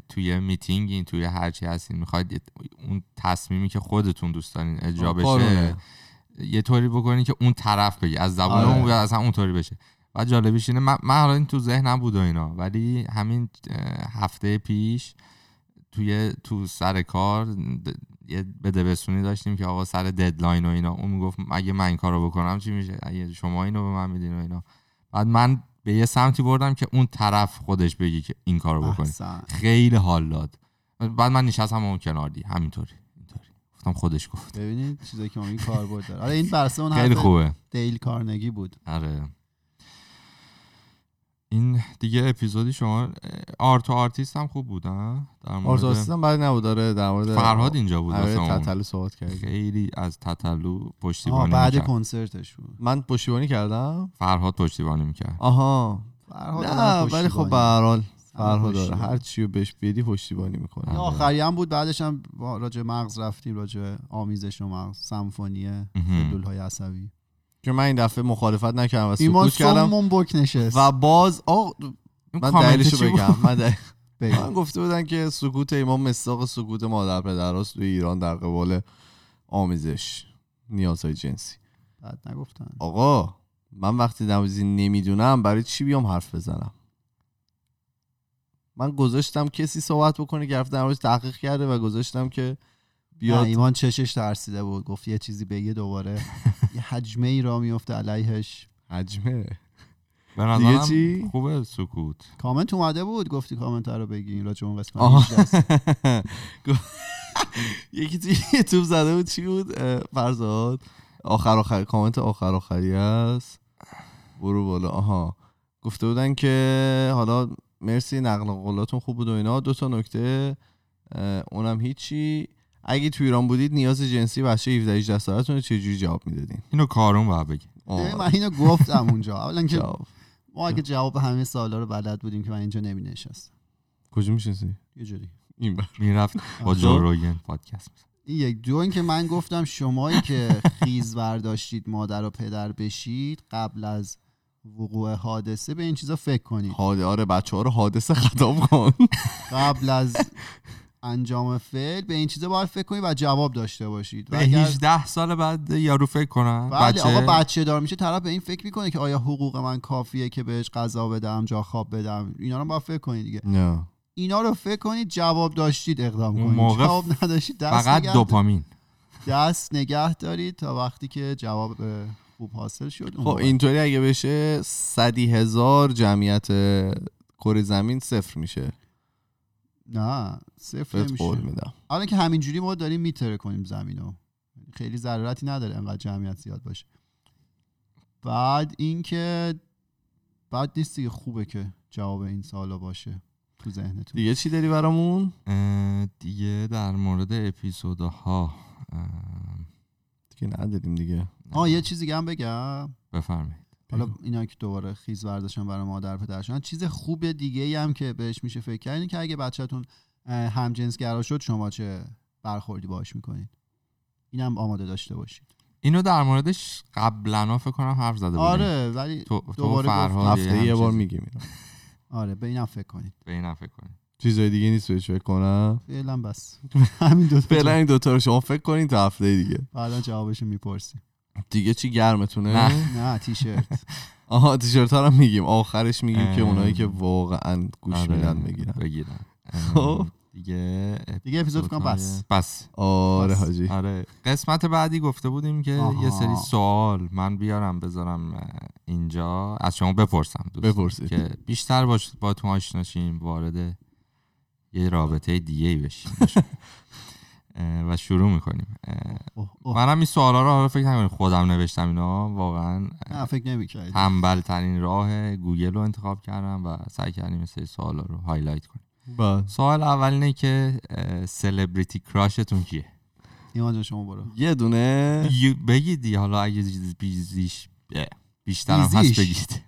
توی میتینگین توی هرچی هستین می‌خواید اون تصمیمی که خودتون دوست دارین اجرا بشه. یه طوری بکنین که اون طرف بگی از زبان آره. اون اصلا اون طوری بشه و جالبیش اینه من, من حالا این تو ذهنم بود و اینا ولی همین هفته پیش توی تو سر کار یه بدبستونی داشتیم که آقا سر ددلاین و اینا اون می‌گفت اگه من این کارو بکنم چی میشه؟ اگه شما اینو به من میدین و اینا. بعد من به یه سمتی بردم که اون طرف خودش بگی که این کارو بکنی. خیلی حال داد. بعد من نشستم اون کنار دی همینطوری گفتم خودش گفت. ببینید چیزایی که ما این کار بود داره. آره این برسه اون خیلی خوبه. دیل کارنگی بود. آره. این دیگه اپیزودی شما آرت و آرتیست هم خوب بودن در مورد آرتاستم بعد نبود داره در مورد فرهاد اینجا بود آره واسه اون. تتلو صحبت کردی خیلی از تتلو آه پشتیبانی بعد می‌کرد. کنسرتش بود. من پشتیبانی کردم؟ فرهاد پشتیبانی می‌کرد. آها. فرهاد نه ولی خب. به هر حال فرهاد داره. هر چی رو بهش بدی پشتیبانی می‌کنه. آره. آخری هم بود بعدش هم با- راجع مغز رفتیم راجع آمیزش و مغز سمفونی های عصبی. که من این دفعه مخالفت نکردم و ایمان سکوت کردم سومون بک نشست. و باز آه من دلیلشو؟ بگم. من دلیل- بگو. من گفته بودن که سکوت ایمان مستاق سکوت مادر پدراست توی ایران در قبال آمیزش نیازهای جنسی. بعد نگفتن. آقا من وقتی نوزی نمی‌دونم برای چی بیام حرف بزنم؟ من گذاشتم کسی صحبت بکنه که موردش تحقیق کرده و گذاشتم که بیاد. ایمان چشش ترسیده بود. گفت یه چیزی بگه دوباره. یه حجمه ای را میفته علیهش. حجمه. به دیگه نظرم چی؟ خوبه سکوت. کامنت اومده بود. گفتی کامنت رو بگین راجع به اون قسمت آها. 18 است. یکی توی یوتیوب زده بود. چی بود؟ فرزاد. آخر آخر کامنت آخر آخری است. برو بالا. آها. گفته بودن که حالا مرسی نقل قولاتون خوب بود و اینا. دو تا نکته. اونم هیچی. اگه تو ایران بودید نیاز جنسی بچه 17 18 سالتون رو چجوری جواب می‌دادین؟ اینو کارون باید بگی من اینو گفتم اونجا. اولا که ما اگه جواب همه سوالا رو بلد بودیم که من اینجا نمی نشستم کجا میشنسی یه جوری. این بر. می‌رفت با آه. جو روگن پادکست. این یک. دو این که من گفتم شمایی که خیز برداشتید مادر و پدر بشید قبل از وقوع حادثه به این چیزا فکر کنید. حاده آره بچه ها رو حادثه خطاب کن. قبل از انجام فعل به این چیزا باید فکر کنید و جواب داشته باشید. و به اگر 18 سال بعد یارو فکر کنم بله بچه. آقا بچه دار میشه طرف به این فکر می‌کنه که آیا حقوق من کافیه که بهش غذا بدم جا خواب بدم؟ اینا رو باید فکر کنید دیگه. نه. اینا رو فکر کنید جواب داشتید اقدام کنید. موقع جواب نداشتید دست فقط نگه دوپامین. دست نگه دارید تا وقتی که جواب خوب حاصل شد. خب. اینطوری اگه بشه صدی هزار جمعیت کره زمین صفر میشه. نه صفر قول نمیشه. میدم. حالا که همینجوری ما داریم میتره کنیم زمینو. خیلی ضرورتی نداره انقدر جمعیت زیاد باشه. بعد اینکه بعد نیست دیگه خوبه که جواب این سوالا باشه تو ذهنتون. دیگه چی داری برامون؟ دیگه در مورد اپیزودها دیگه نداریم دیگه. آه یه چیزی هم بگم. بفرمایید. حالا اینا که دوباره خیز برداشتن برای مادر پدر شدن چیز خوب دیگه ای هم که بهش میشه فکر کرد اینه که اگه بچهتون هم جنسگرا شد شما چه برخوردی باش می‌کنید؟ اینم آماده داشته باشید. اینو در موردش قبلا فکر کنم حرف زده بودیم. آره ولی تو, دوباره هفته یه بار میگیم آره به اینم فکر کنید. به اینم فکر کنید. چیزای دیگه نیست بهش فکر کنم. فعلا بس. همین دو فعلا تا این دوتا رو شما فکر کنین تا هفته دیگه. بعدا جوابشو می‌پرسیم. دیگه چی گرمتونه نه. نه تیشرت آها تیشرت ها رو میگیم آخرش میگیم که. اونایی که واقعا گوش آره، میدن بگیرن بگیرن خب. دیگه دیگه اپیزود کنم بس بس آره. حاجی آره قسمت بعدی گفته بودیم که آها. یه سری سوال من بیارم بذارم اینجا از شما بپرسم دوست بپرسید. که بیشتر باش با تو آشناشیم وارد یه رابطه دیگه ای بشیم و شروع می‌کنیم. منم این سوالا رو حالا فکر نکنید خودم نوشتم اینا واقعا نه فکر تنبل ترین راه گوگل رو انتخاب کردم و سعی کردیم مثل سوالا رو highlight کنیم بله. سوال اول اینه که سلبریتی کراشتون کیه ایمان جان شما برو یه دونه بگید حالا اگه بیزیش بیشتر هم هست. بگید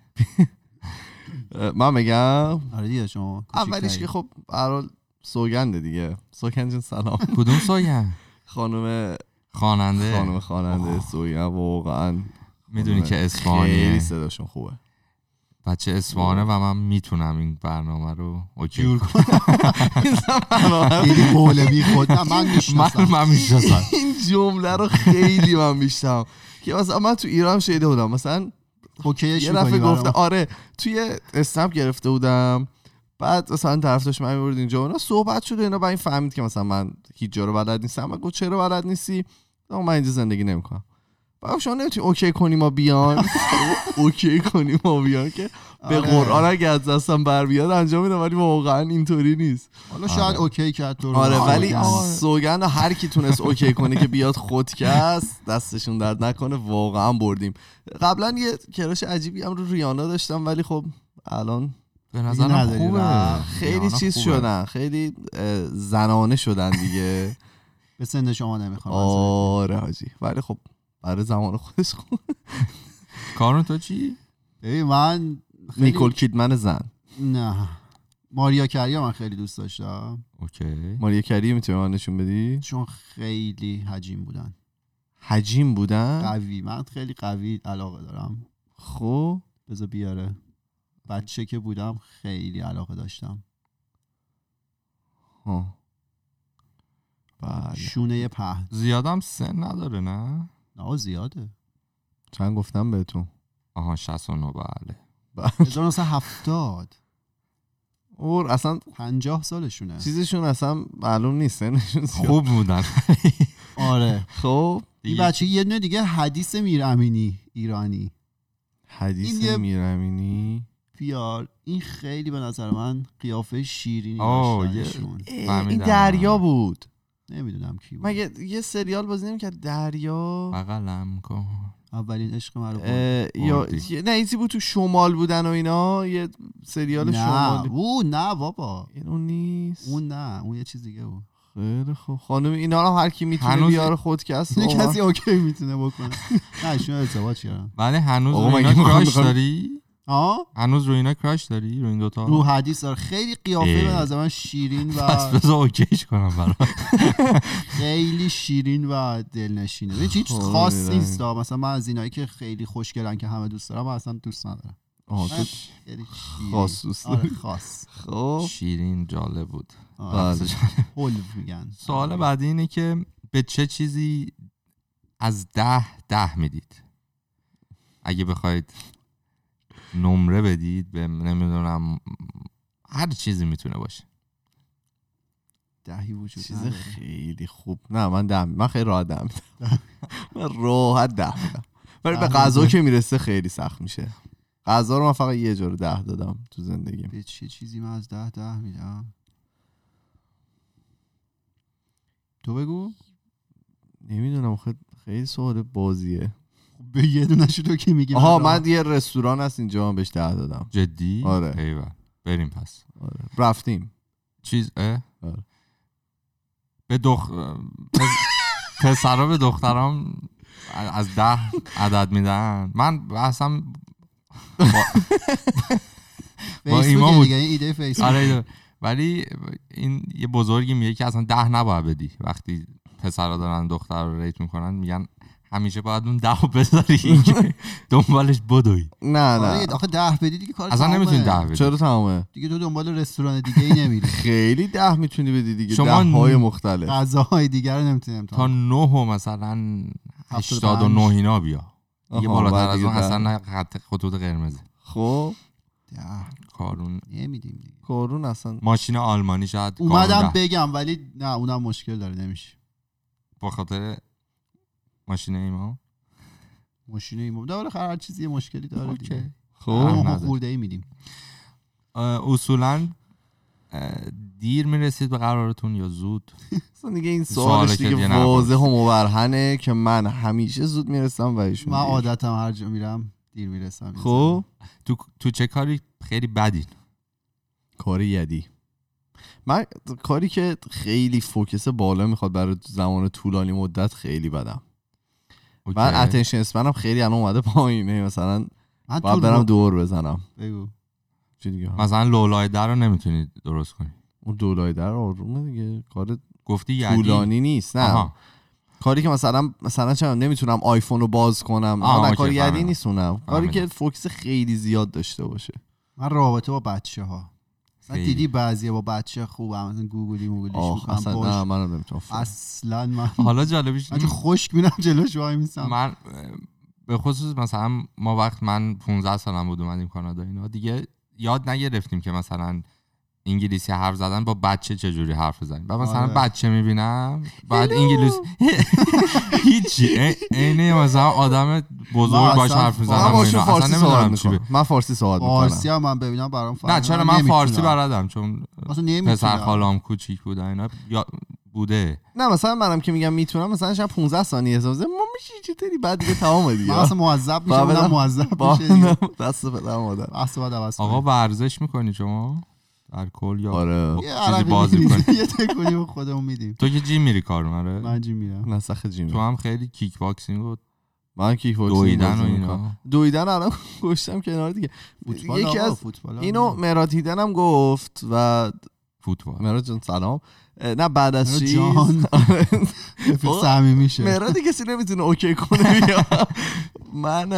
من بگم آره دیگه شما اولیش. که خب برحال سوگنده دیگه. سوگن جون سلام. کدوم سوگن؟ خانم خواننده. خانم خواننده سوگن واقعا می‌دونی که خیلی اسفانیه صداشون خوبه. بچه اسفانه و من می‌تونم این برنامه رو. اوکی. جور کن. خیلی حوله بی خود. من می‌شناسم. من می‌شناسم. این جمله رو خیلی من میشتم که مثلا من تو ایران شنیده بودم. مثلا اوکیش یه دفعه گفته؟ آره توی اسنپ گرفته بودم. بعد مثلا طرف داشت من می‌برد اینجا و اینا صحبت شده اینا بعد این فهمید که مثلا من هیچ جا رو بلد نیستم و گفت چرا بلد نیستی من اینجا زندگی نمی‌کنم بعد شما نمی‌تونی اوکی کنی ما بیان اوکی کنی ما بیان که به آره. قرآن اگه از دستم بر بیاد انجام میدم ولی واقعا اینطوری نیست حالا شاید آره. اوکی کرد تو. آره آره. ولی. سوگند هر کی تونست اوکی کنه که بیاد خودکست دستشون درد نکنه واقعا بردیم قبلا یه کراش عجیبی هم رو ریانا داشتم ولی خب الان به نظرم خوبه. خیلی چیز خوبه. شدن. خیلی زنانه شدن دیگه. به سن شما نمی‌خوام آره حاجی. ولی خب برای زمان خودش خوب. کارون تو چی؟ ببین من خیلی نیکول کیدمن زن. نه. ماریا کریا من خیلی دوست داشتم. اوکی. ماریا کری می‌تونی من نشون بدی؟ چون خیلی حجیم بودن. حجیم بودن؟ قوی. من خیلی قوی علاقه دارم. خب. بذار بیاره. بچه که بودم خیلی علاقه داشتم. ها. بله. شونه پهن. زیادم سن نداره نه؟ نه زیاده. چند گفتم بهتون؟ آها 69 بله. 1970 اور اصلا 50 سالشونه. چیزشون اصلا معلوم نیست سنشون زیاد. خوب بودن. آره. خب. این بچه یه دونه دیگه حدیث میر امینی ایرانی. حدیث میرمینی بیار. این خیلی به نظر من قیافه شیرینی آه، یه-. این. دریا بود. نمی‌دونم کی بود. مگه یه سریال بازی نمی‌کرد؟ دریا؟ بغلم کن اولین عشق من رو برد. اه، یا نه ایزی بود تو شمال بودن و اینا؟ یه سریال نه شمالی او نه بابا. این اون نیست. اون نه اون یه چیز دیگه بود. خیلی خوب. خانم اینا رو هر کی می‌تونه هنوز- بیاره خودکست یه. کسی اوکی می‌تونه بکنه. نه ایشون ازدواج کردن. ولی هنوز آقا اینا مگه کراش داری؟ آه هنوز رو اینا کراش داری؟ رو این دوتا؟ رو حدیث داره خیلی قیافه به. نظر من شیرین پس و بذار اوکیش کنم برات خیلی شیرین و دلنشینه هیچ هیچ خب، خاص. نیست آه. مثلا من از اینایی که خیلی خوشگلن که همه دوست دارم من اصلا دوست ندارم شیرین. خاص دوست آره. خاص خب شیرین جالب بود. بله. میگن سوال بعدی اینه که به چه چیزی از ده ده می‌دید اگه بخواید نمره بدید به نمی‌دونم هر چیزی می‌تونه باشه. دهی وجود چیز نداره. خیلی خوب. نه من دم من خیلی راحت دم من راحت دم میدم. ولی به. غذا که می‌رسه خیلی سخت میشه. غذا رو من فقط یه جور ده دادم تو زندگیم. به چه چیزی من از ده ده میدم؟ تو بگو. نمی‌دونم خیلی سوال بازیه. خب به یه دونه تو که میگی آها من یه رستوران هست اینجا من بهش ده دادم جدی آره. ایول بریم پس آره. رفتیم چیز اه؟ آره. به دخ پس- پسرا به دخترام از ده عدد میدن من اصلا با... ایمان دیگه این ایده آره ایده. ولی این یه بزرگی میگه که اصلا ده نباید بدی وقتی پسرا دارن دختر رو ریت می‌کنن میگن همیشه باید اون ده بذاری دنبالش بدوی. نه نه. آخه ده بدی دیگه کار اصلا. نمی‌تونی ده بدی. چرا تمامه دیگه تو دنبال رستوران دیگه ای نمیری. خیلی ده می‌تونی بدی دیگه. شما ده های مختلف. غذاهای دیگر رو نمی‌تونی تا نه مثلا هفتاد و 89 پنج. اینا بیا. دیگه آها، بالاتر از دیگه اون. اصلا نه خط خطوط قرمزه. خب. ده. کارون. نمیدیم دیگه. کارون اصلا. ماشین آلمانی شاید اومدم. بگم ولی نه اونم مشکل داره نمیشه. با خاطر ماشین ایما ماشین این داره هر چیزی مشکلی داره دیگه. خب. خورده ای میدیم. اصولا دیر می‌رسید به قرارتون یا زود؟ اصلا دیگه این سوالش که دیگه. واضح و مبرهنه که من همیشه زود می‌رسم و ایشون من. عادتم هر جا میرم دیر می‌رسم. خب. تو تو چه کاری خیلی بدین کاری یدی. من کاری که خیلی focus بالا می‌خواد برای زمان طولانی مدت خیلی بدم. من. attention span م خیلی الان اومده پایینه مثلا من باید برم دور بزنم بگو چی دیگه مثلا لولای در رو نمی‌تونید درست کنی اون دولای در آرومه دیگه کار گفتی یدی طولانی نیست نه آها. کاری که مثلا مثلا چه نمی‌تونم آیفون رو باز کنم آه، کاری یدی فهمیدم. نیست اونم کاری. که فوکس خیلی زیاد داشته باشه من رابطه با بچه ها. دیدی بعضی با بچه خوبم مثلا گوگلی موگلیش می‌کنم اصلا باش. نه منم نمی‌تونم. اصلا من حالا جالبیش من خشک میرم جلوش وای میسم من به خصوص مثلا ما وقت من 15 سالم بود اومدیم کانادا اینا. دیگه یاد نگرفتیم که مثلا انگلیسی حرف زدن با بچه چجوری حرف بزنیم و مثلا آره. بچه می‌بینم بعد انگلیس هیچی عین مثلا آدم بزرگ باش اصلا حرف من می‌زنم. فارسی اصلا صحبت نمی‌دونم چی به- من فارسی صحبت فارسی می‌کنم هم من ببینم برام فرق نه چرا من فارسی بلدم چون پسر خالام کوچیک بودن اینا یا بوده. نه مثلا منم که میگم می‌تونم مثلا شاید 15 ثانیه حساب ما میشه چطوری بعد دیگه تمام دیگه. اصلا معذب اونم بدم- معذب میشه. دست بحث باید عوض آقا. ورزش می‌کنی شما؟ در کل یا آره. یه چیزی عربی بازی می‌ریزیم، کنی. یه تکونی به خودمون میدیم. تو که جیم میری کار آره من جیم میرم. نسخ جیمی تو هم خیلی کیک باکسینگ و من کیک باکسینگ دویدن و اینا. دویدن الان گشتم کنار دیگه. فوتبال یکی از فوتبال اینو. مراد هیدنم گفت و فوتبال. مراد جان سلام. نه بعد از مراد چیز جان. رفیق صمیمی میشه. مرادی کسی نمی‌تونه اوکی کنه بیا. من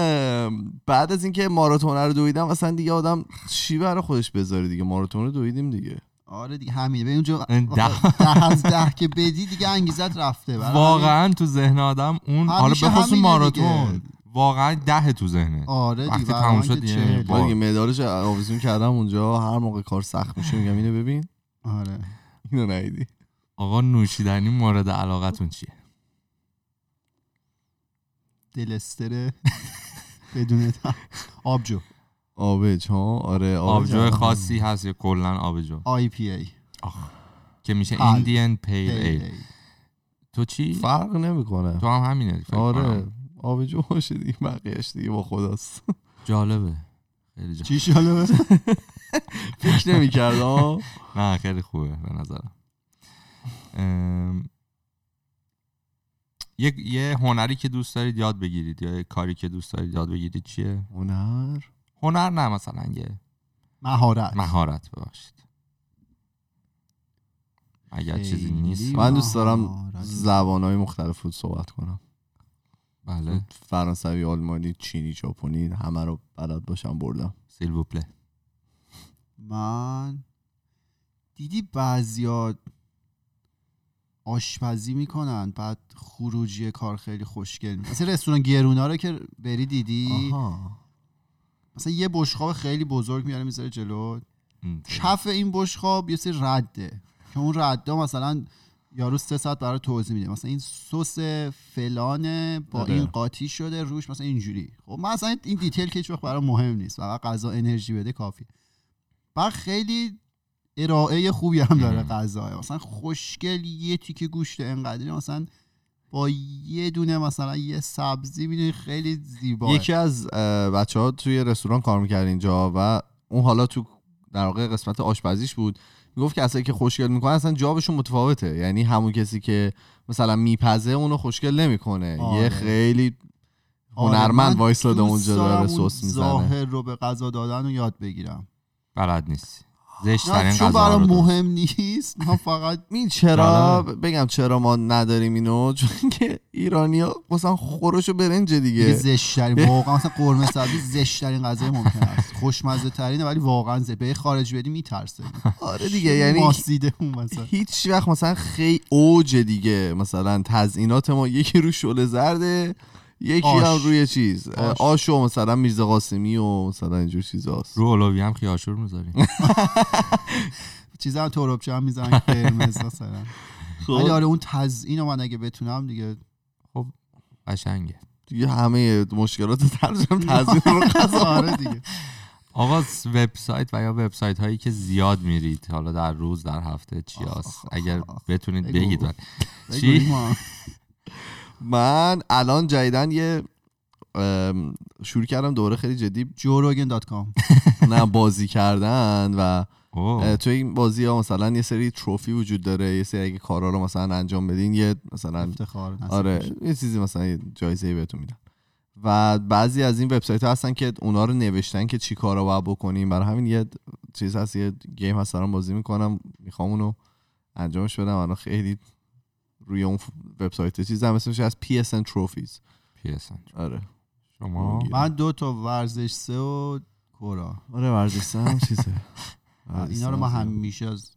بعد از اینکه ماراتون رو دویدم اصلا دیگه آدم چی برای خودش بذاره دیگه. ماراتون رو دویدیم دیگه. آره دیگه همینه. به اونجا ده. ده از ده که بدی دیگه انگیزت رفته. واقعا تو ذهن آدم اون حالا همیشه به خصوص همینه ماراتون. واقعا ده تو ذهنه. آره وقتی دیگه تموم شد دیگه مدارش آویزون کردم اونجا. هر موقع کار سخت میشه میگم اینو ببین. آره. اینو ندیدی. آقا نوشیدنی مورد علاقتون چیه؟ دلستره بدون تا- آبجو. آبج ها آره آبج آبجو خاصی هست یا کلا آبجو؟ IPA. که میشه. Indian Pale Ale. تو چی؟ فرق نمی‌کنه. تو هم همینه آره. آبجو باشه دیگه بقیهش دیگه با خداست. جالبه. خیلی جالبه چی شاله فکر نمی‌کردم. نه خیلی خوبه به نظرم. یه یه هنری که دوست دارید یاد بگیرید یا یه کاری که دوست دارید یاد بگیرید چیه؟ هنر؟ هنر نه مثلا یه مهارت. مهارت ببخشید اگر چیزی نیست من دوست دارم. زبانهای مختلف رو صحبت کنم. بله. فرانسوی آلمانی چینی ژاپنی همه رو بلد باشم بردم. سیلوپله من دیدی بعضیا آشپزی می‌کنن بعد خروجی کار خیلی خوشگل می- مثلا رستوران گرونا رو که بری دیدی؟ آها. مثلا یه بشقاب خیلی بزرگ میاره می‌ذاره جلو. کف این بشقاب یه سری رده که اون رده مثلا یارو سه ساعت برای توضیح میده. مثلا این سس فلانه با آره. این قاطی شده روش مثلا اینجوری. خب من اصلا این detail که هیچ وقت برای مهم نیست. فقط غذا انرژی بده کافی بعد خیلی ارائه خوبی هم داره. غذا مثلا خوشگل یه تیکه گوشت انقدری مثلا با یه دونه مثلا یه سبزی می‌دونی خیلی زیبا یکی از بچه ها توی رستوران کار می‌کرد اینجا و اون حالا تو در واقع قسمت آشپزیش بود. می‌گفت که اصلا که خوشگل می‌کنه اصلا جابشون متفاوته. یعنی همون کسی که مثلا میپزه اونو خوشگل نمی‌کنه. آره. یه خیلی آره، هنرمند من وایساده اونجا داره سس می‌زنه. ظاهر رو به غذا دادن رو یاد بگیرم. بلد نیستی. زشت ترین چون درست. مهم نیست. من فقط این چرا جالبه. بگم چرا ما نداریم اینو؟ چون که ایرانیا مثلا خورش و برنج دیگه. دیگه زشت ترین واقعا مثلا قرمه سبزی زشت ترین غذای ممکن است. خوشمزه ترینه ولی واقعا زشت. به خارج بدی میترسه. آره دیگه یعنی ماسیده اون مثلا. هیچ وقت مثلا خیلی اوج دیگه. مثلا تزئینات ما یکی رو شله زرده. یکی آش. هم روی چیز آش. آش و مثلا میرزا قاسمی و مثلا اینجور چیزاست رو اولوی هم خیاشور می‌ذاری چیزا هم توربچه هم می‌زنن قرمز مثلا ولی خب آره اون تزیین من اگه بتونم دیگه قشنگه دیگه همه مشکلات ترجم تزیین رو آره دیگه آقا وبسایت و یا وبسایت هایی که زیاد میرید حالا در روز در هفته چی اگر. بتونید. بگید ولی. چی؟ من الان جدیدن یه شروع کردم دوره خیلی جدی. جوروگن.com نه بازی کردن و توی این بازی ها مثلا یه سری تروفی وجود داره. یه سری اگه کارا رو مثلا انجام بدین یه مثلا آره. یه چیزی مثلا جایزه بهتون میدن. و بعضی از این وبسایت ها هستن که اونا رو نوشتن که چی کارا باید بکنیم. برای همین یه چیز هست یه گیم هست دارم بازی می‌کنم. می‌خوام اونو انجامش بدم. الان خیلی روی اون وبسایت چیز هم اسمش از PSN Trophies. PSN. آره. شما؟ من دو تا ورزش سه و کورا. آره ورزش هم چیزه. اینا رو ما همیشه از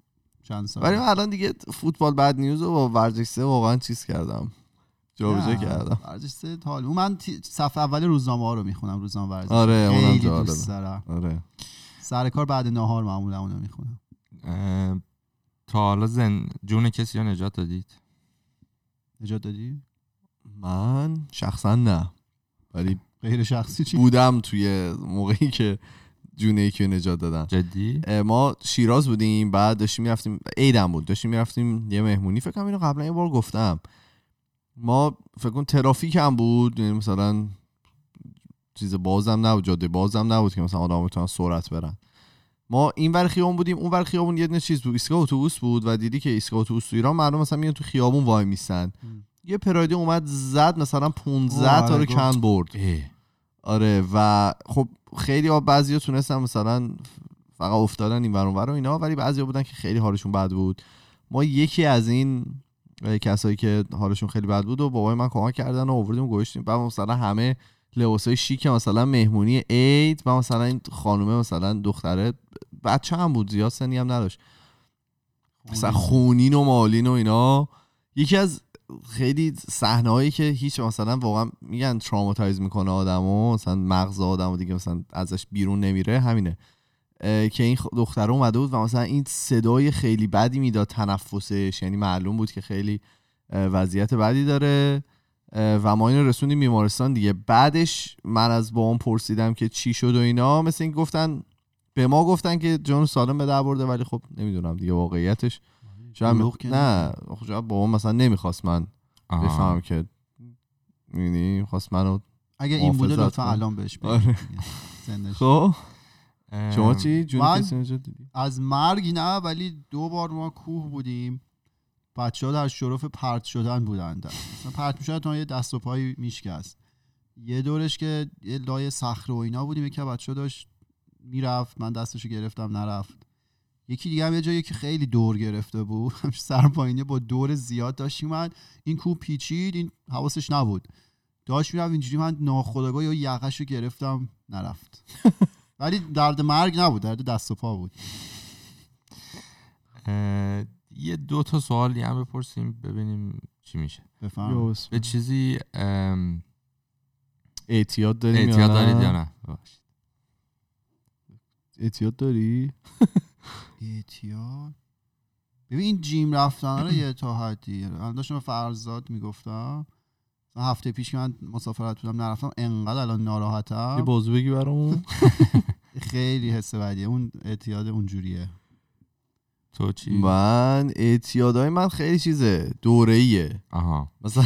چند سال. ولی من الان دیگه فوتبال بد نیوز رو با ورزش سه واقعا چیز کردم. جابجا کردم. ورزش سه حال. اون من صفحه اول روزنامه ها رو می‌خونم روزنامه ورزش. آره، اونم جالبه. دوست دارم. آره. سر کار بعد نهار معمولا اونو می‌خونم. تا حالا زن جون کسی رو نجات دادید؟ نجات دادی؟ من شخصا نه. ولی غیر شخصی چی؟ بودم توی موقعی که جون یکی نجات دادن. جدی؟ ما شیراز بودیم بعد داشتیم می‌رفتیم عیدم بود داشتیم می‌رفتیم یه مهمونی. فکر کنم اینو قبلا یه بار گفتم. ما فکر کن ترافیک هم بود یعنی مثلا چیز بازم نبود جاده بازم نبود که مثلا آدم بتونن سرعت برن. ما این ور خیابون بودیم اون ور خیابون یه دونه چیز بود. ایستگاه اتوبوس بود و دیدی که ایستگاه اتوبوس تو ایران مردم مثلا میان تو خیابون وای میستن. م. یه پرایدی اومد زد مثلا 15 اوه، تا رو کن برد. اه. آره و خب خیلی ها بعضی ها تونستن مثلا فقط افتادن این ور اون ور و اینا ولی بعضی ها بودن که خیلی حالشون بد بود. ما یکی از این کسایی که حالشون خیلی بد بود و بابای من کمک کردن و آوردیم و گوشتیم. بعد مثلا همه لباسای شیک مثلا مهمونی عید و مثلا این خانومه مثلا دختره. بچه هم بود زیاد سنی هم نداشت. مثلا خونین. و مالین و اینا. یکی از خیلی صحنه هایی که هیچ مثلا واقعا میگن تراماتایز می‌کنه آدمو. مثلا مغز آدمو دیگه مثلا ازش بیرون نمیره. همینه. که این دختره اومده بود و مثلا این صدای خیلی بدی می‌داد تنفسش. یعنی معلوم بود که خیلی وضعیت بدی داره. و ما اینو رسوندیم بیمارستان دیگه. بعدش من از با پرسیدم که چی شد و اینا. مثل این گفتن به ما گفتن که جان سالم به در برده ولی خب نمی‌دونم دیگه واقعیتش. شاید که نه. خب شاید بابا مثلا نمی‌خواست من. بفهم که می‌دونی خواست منو اگه این بوده لطفا. الان بهش بگید. آره. خب. شما چی؟ از مرگ نه ولی دو بار ما کوه بودیم. بچه ها در شرف پرت شدن بودن مثلا پرت می‌شدن تا یه دست و پایی میشکست. یه دورش که یه لای صخره و اینا بودیم یکی بچه داشت می‌رفت من دستشو گرفتم نرفت. یکی دیگه هم یه جایی که خیلی دور گرفته بود همش سر پایینه با دور زیاد داشت من این کوه پیچید این حواسش نبود. داشت می‌رفت اینجوری من ناخودآگاه یا یقش رو گرفتم نرفت. ولی درد مرگ نبود درد دست و پا بود. یه دو تا سوال دیگه هم بپرسیم ببینیم چی میشه. بفهم به چیزی ام، اعتیاد داریم یا اعتیاد نه؟ دارید یا نه. اعتیاد داری؟ اعتیاد؟ ببین این جیم رفتن رو یه تا حدی. الان داشتم به فرزاد می‌گفتم. هفته پیش که من مسافرت بودم نرفتم انقدر الان یه ناراحتم بازو بگی برامون. خیلی حس بدیه. اون اعتیاد اونجوریه. تو چی؟ من اعتیادهای من خیلی چیزه دوره ایه آها. مثلا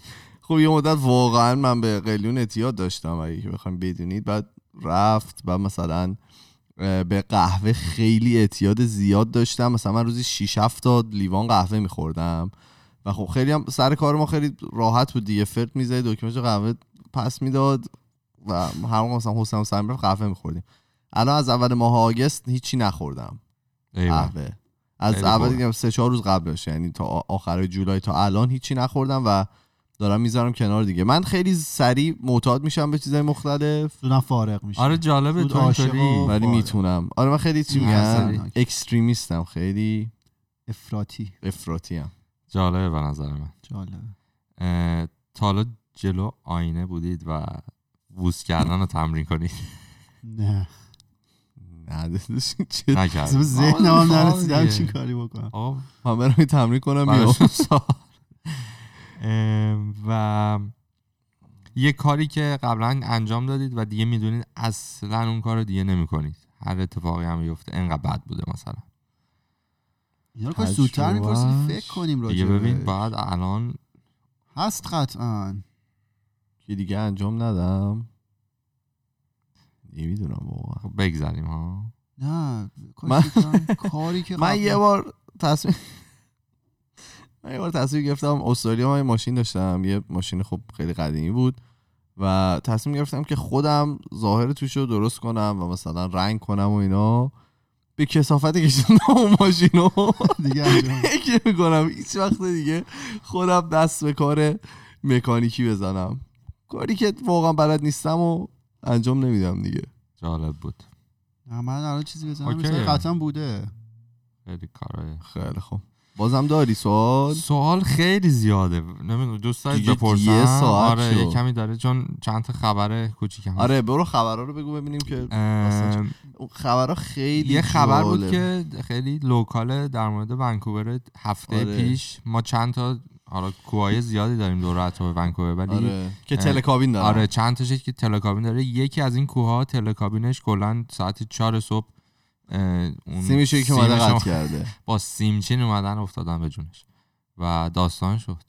خب یه مدت واقعا من به قلیون اعتیاد داشتم اگه که بخوایم بدونید. بعد رفت بعد مثلا به قهوه خیلی اعتیاد زیاد داشتم. مثلا من روزی 6 7 تا لیوان قهوه میخوردم. و خب خیلی هم سر کار ما خیلی راحت بود دیگه. فرد می‌زدی دکمهش قهوه پس می‌داد و هر موقع مثلا حسین می‌رفت قهوه میخوردیم. الان از اول ماه آگست هیچی نخوردم. قهوه. از اول. دیگه سه چهار روز قبلش یعنی تا آخر جولای تا الان هیچی نخوردم و دارم می‌ذارم کنار دیگه. من خیلی سریع معتاد میشم به چیزای مختلف. زودم فارغ میشه آره جالبه تو اینطوری ولی. می‌تونم. آره من خیلی چی اصلا. اکستریمیستم خیلی افراطی. افراطی ام جالبه به نظر من. جالبه. تا حالا جلو آینه بودید و ووز کردن رو تمرین کنید. نه. نه چه ذهنم هم نرسیدم چی کاری بکنم. من برم تمرین کنم و یه کاری که قبلا انجام دادید و دیگه می‌دونید اصلا اون کار رو دیگه نمی کنید هر اتفاقی هم بیفته انقدر بد بوده مثلا. اینا رو زودتر می‌پرسید. فکر کنیم راجع دیگه ببین. بعد الان هست قطعا. که دیگه انجام ندم؟ نمی‌دونم واقعا. خب بگذریم ها. نه من- کاری که من یه بار تصمیم من یه بار تصمیم گرفتم استرالیا من ماشین داشتم. یه ماشین خب خیلی قدیمی بود و تصمیم گرفتم که خودم ظاهر توش رو درست کنم و مثلا رنگ کنم و اینا. به کسافت کشیدم اون ماشین رو. دیگه فکر می‌کنم. هیچ وقت دیگه خودم دست به کار مکانیکی بزنم. کاری که واقعا بلد نیستم و انجام نمیدم دیگه. جالب بود. نه، من الان چیزی بزنم قطعا بوده. خیلی کاره خیلی خوب. بازم داری سوال؟ سوال خیلی زیاده. نمی‌دونم دوست دارید دیگه بپرسم؟ یه ساعت آره. یه کمی داره چون چند تا خبر کوچیک هم آره برو خبرها رو بگو ببینیم که خبرها خیلی یه خبر بود. که خیلی لوکاله در مورد ونکوور هفته آره. پیش ما چند تا حالا کوهای زیادی داریم دور اطراف ونکوور ولی آره, که تلکابین داره آره چند تاش که تلکابین داره. یکی از این کوها تلکابینش کلا ساعت چهار صبح اه، اون سیمش که اومده قطع کرده. با سیمچین اومدن افتادن به جونش و داستان شد.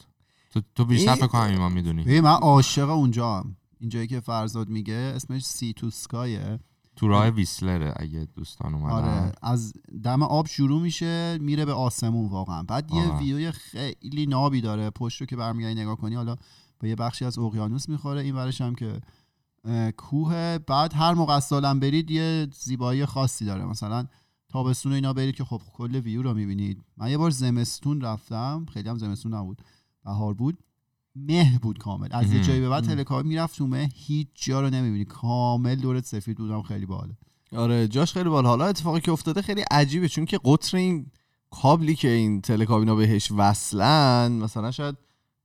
تو, تو بیشتر فکر کنم ایمان می‌دونی. ببین من عاشق اونجا هم. اینجایی که فرزاد میگه اسمش سی تو سکایه تو راه ویسلره اگه دوستان اومدن. آره از دم آب شروع میشه میره به آسمون واقعا. بعد یه آره. ویوی خیلی نابی داره پشت رو که برمیگردی نگاه کنی حالا به یه بخشی از اقیانوس می‌خوره این ورش هم که کوه. بعد هر موقع از سالم برید یه زیبایی خاصی داره. مثلا تابستون اینا برید که خب کل ویو رو می‌بینید. من یه بار زمستون رفتم خیلی هم زمستون نبود بهار بود. مه بود کامل. از یه. جایی به بعد تلکابین می‌رفت تو مه. هیچ جا رو نمی‌بینی. کامل دورت سفید بودم خیلی باحاله. آره جاش خیلی بال حالا اتفاقی که افتاده خیلی عجیبه. چون که قطر این کابلی که این تلکابینا بهش وصلن مثلا شاید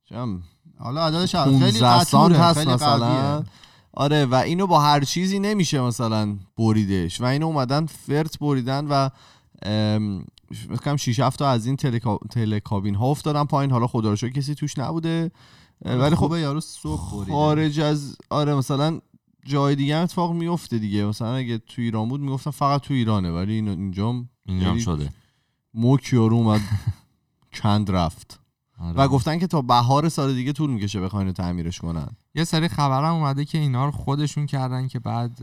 چم حالا عددش خیلی 15 سانت قطوره هست خیلی مثلا. قویه. آره و اینو با هر چیزی نمیشه مثلا بریدش. و اینو اومدن فرت بریدن و کنم 6 7 تا از این تلکا... تلکابین ها افتادن پایین. حالا خدا رو کسی توش نبوده. ولی خب یارو صبح خارج از آره مثلا جای دیگه هم اتفاق میفته دیگه. مثلا اگه تو ایران بود می‌گفتن فقط تو ایرانه ولی این اینجا اینجا شده. موک یارو اومد کند رفت. آره. و گفتن که تا بهار سال دیگه طول می‌کشه بخواین تعمیرش کنن. یه سری خبرم اومده که اینا رو خودشون کردن که بعد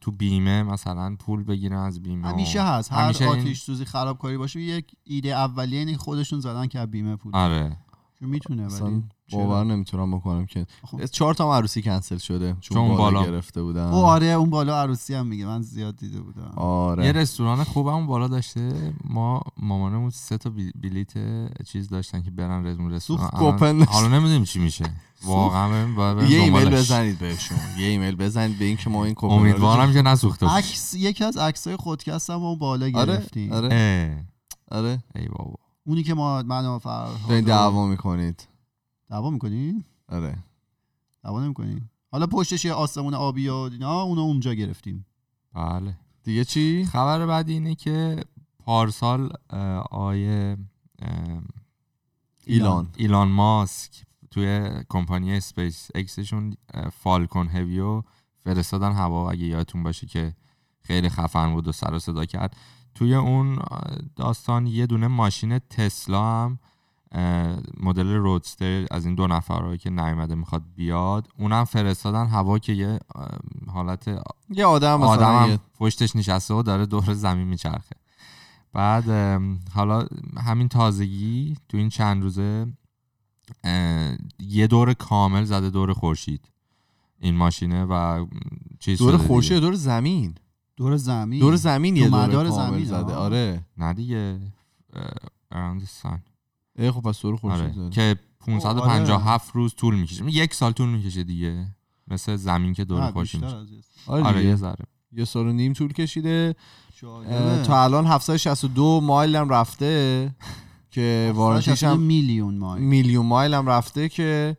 تو بیمه مثلا پول بگیرن از بیمه همیشه هست. هر همیشه این- آتیش سوزی خرابکاری باشه یک ایده اولیه خودشون زدن که از بیمه پول آره. می‌تونه ولی؟ باور نمی‌تونم بکنم که خب. چهار تا عروسی کنسل شده چون, چون بالا, بالا. گرفته بودن. او آره اون بالا عروسی هم میگه من زیاد دیده بودم. آره. یه رستوران خوبم اون بالا داشته. ما مامانمون سه تا بلیت چیز داشتن که برن رزمون رستوران. الان-. حالا نمی‌دونیم چی میشه. واقعا یه ایمیل. بزنید بهشون. یه ایمیل بزنید به این که ما این کوپن امیدوارم که نسوخته باشه. عکس یکی از عکسای خودکست هم اون بالا آره گرفتیم. آره. آره. ای بابا. اونی که ما من و فرهاد دعوا می‌کنید. دعوا می‌کنی؟ آره. دعوا نمی‌کنی؟ حالا پشتش یه آسمون آبی و اینا اونو اونجا گرفتیم. بله. دیگه چی؟ خبر بعدی اینه که پارسال آقای ایلان. ایلان ماسک توی کمپانی اسپیس اکسشون Falcon Heavy و فرستادن. هوا اگه یادتون باشه که خیلی خفن بود و سر و صدا کرد. توی اون داستان یه دونه ماشین تسلا هم مدل رودستر از این دو نفر که نیومده می‌خواد بیاد اونم فرستادن هوا که یه حالت یه آدم مثلا آدم پشتش نشسته و داره دور زمین میچرخه بعد حالا همین تازگی تو این چند روزه یه دور کامل زده دور خورشید این ماشینه و چیز دور. خورشید دور زمین دور زمین دور زمین یه دور مدار کامل زمین، زده آه. آره نه دیگه around the sun. ای خب پس دور خورشید آره. که 557 روز طول می‌کشه. یک سال طول می‌کشه دیگه. مثل زمین که دور خورشید بیشتر میشه. از این. آره, آره. یه ذره. یه سال و نیم طول کشیده. تا الان 762 مایل هم رفته که وارنتیش هم میلیون مایل. میلیون مایل هم رفته که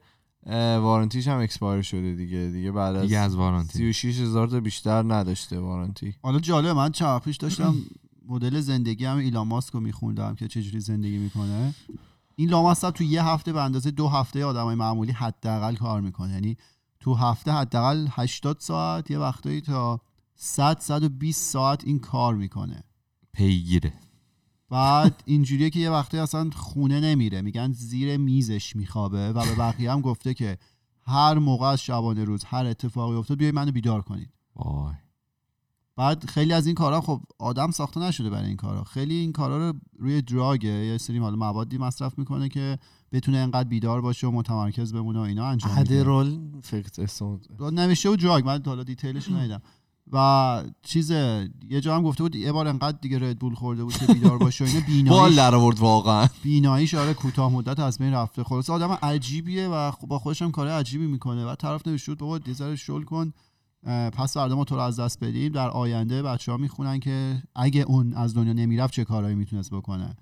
warranty ش هم expire شده دیگه. دیگه بعد از دیگه از warranty. 36 هزار تا بیشتر نداشته وارنتی حالا جالبه من چند وقت پیش داشتم مدل زندگی هم ایلان ماسک رو میخوندم که چجوری زندگی می‌کنه. ایلان ماسک تو یه هفته به اندازه دو هفته آدمای معمولی حداقل کار می‌کنه. یعنی تو هفته حداقل 80 ساعت یه وقتایی تا 100 120 ساعت این کار می‌کنه. پیگیره. بعد اینجوریه که یه وقتی اصلا خونه نمیره. میگن زیر میزش میخوابه و به بقیه هم گفته که هر موقع از شبانه روز هر اتفاقی افتاد بیاید منو بیدار کنید. وای. بعد خیلی از این کارا خب آدم ساخته نشده برای این کارا. خیلی این کارا رو روی دراگه یه سری حالا موادی مصرف می‌کنه که بتونه انقدر بیدار باشه و متمرکز بمونه و اینا انجام میده. ادرال فکر اسم نوشته و دراگ من حالا دیتیلش ندیدم. و چیز یه جا هم گفته بود یه بار انقدر دیگه ردبول خورده بود که بیدار باشه و اینا. بال بیناییش در آورد واقعا. بیناییش آره کوتاه مدت از بین رفته. خلاص آدم عجیبیه و خب با خودش هم کار عجیبی می‌کنه. و طرف نوشته بود بابا ذره شل کن. پس فردا ما تو رو از دست بدیم. در آینده بچه ها می‌خونن که اگه اون از دنیا نمی‌رفت چه کارهایی می‌تونست بکنه.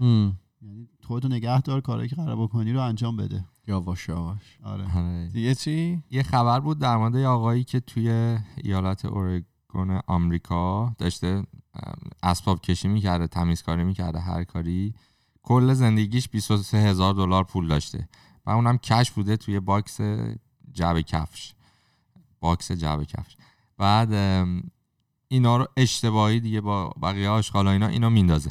یعنی خودتو نگه دار کارهایی که قرار بکنی رو انجام بده. یواش یواش. آره. آره. دیگه چی؟ یه خبر بود در مورد یه آقایی که توی ایالت اورگون آمریکا داشته اسباب کشی می‌کرده تمیزکاری می‌کرده هر کاری کل زندگیش 23 هزار دلار پول داشته. و اونم cash بوده توی box جعبه کفش. box جعبه کفش. بعد اینا رو اشتباهی دیگه با بقیه آشغالا اینا اینو میندازه.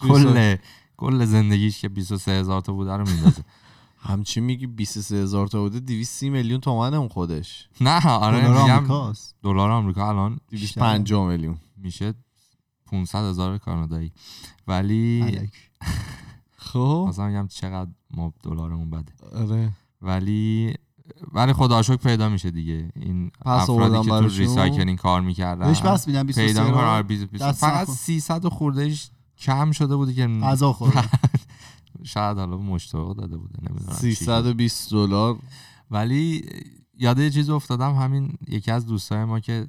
کل کل زندگیش که 23 هزار تا بوده رو میندازه. همچی میگی 23 هزار تا بوده 230 میلیون تومن اون خودش. نه آره دلار میگم. دلار آمریکا الان 250 میلیون. میشه 500 هزار کانادایی. ولی. خب. مثلا میگم چقدر ما دلارمون بده. آره. ولی ولی خدا شکر پیدا میشه دیگه. این پس افرادی که تو. recycling کار می‌کردن. بهش بس میدم 23 پیدا می‌کنن. آره، فقط نخور. 300 خوردهش کم شده بوده که غذا خورده شاید حالا مشتاق داده بوده نمی‌دونم 320 دلار. ولی یاد یه چیز افتادم همین یکی از دوستای ما که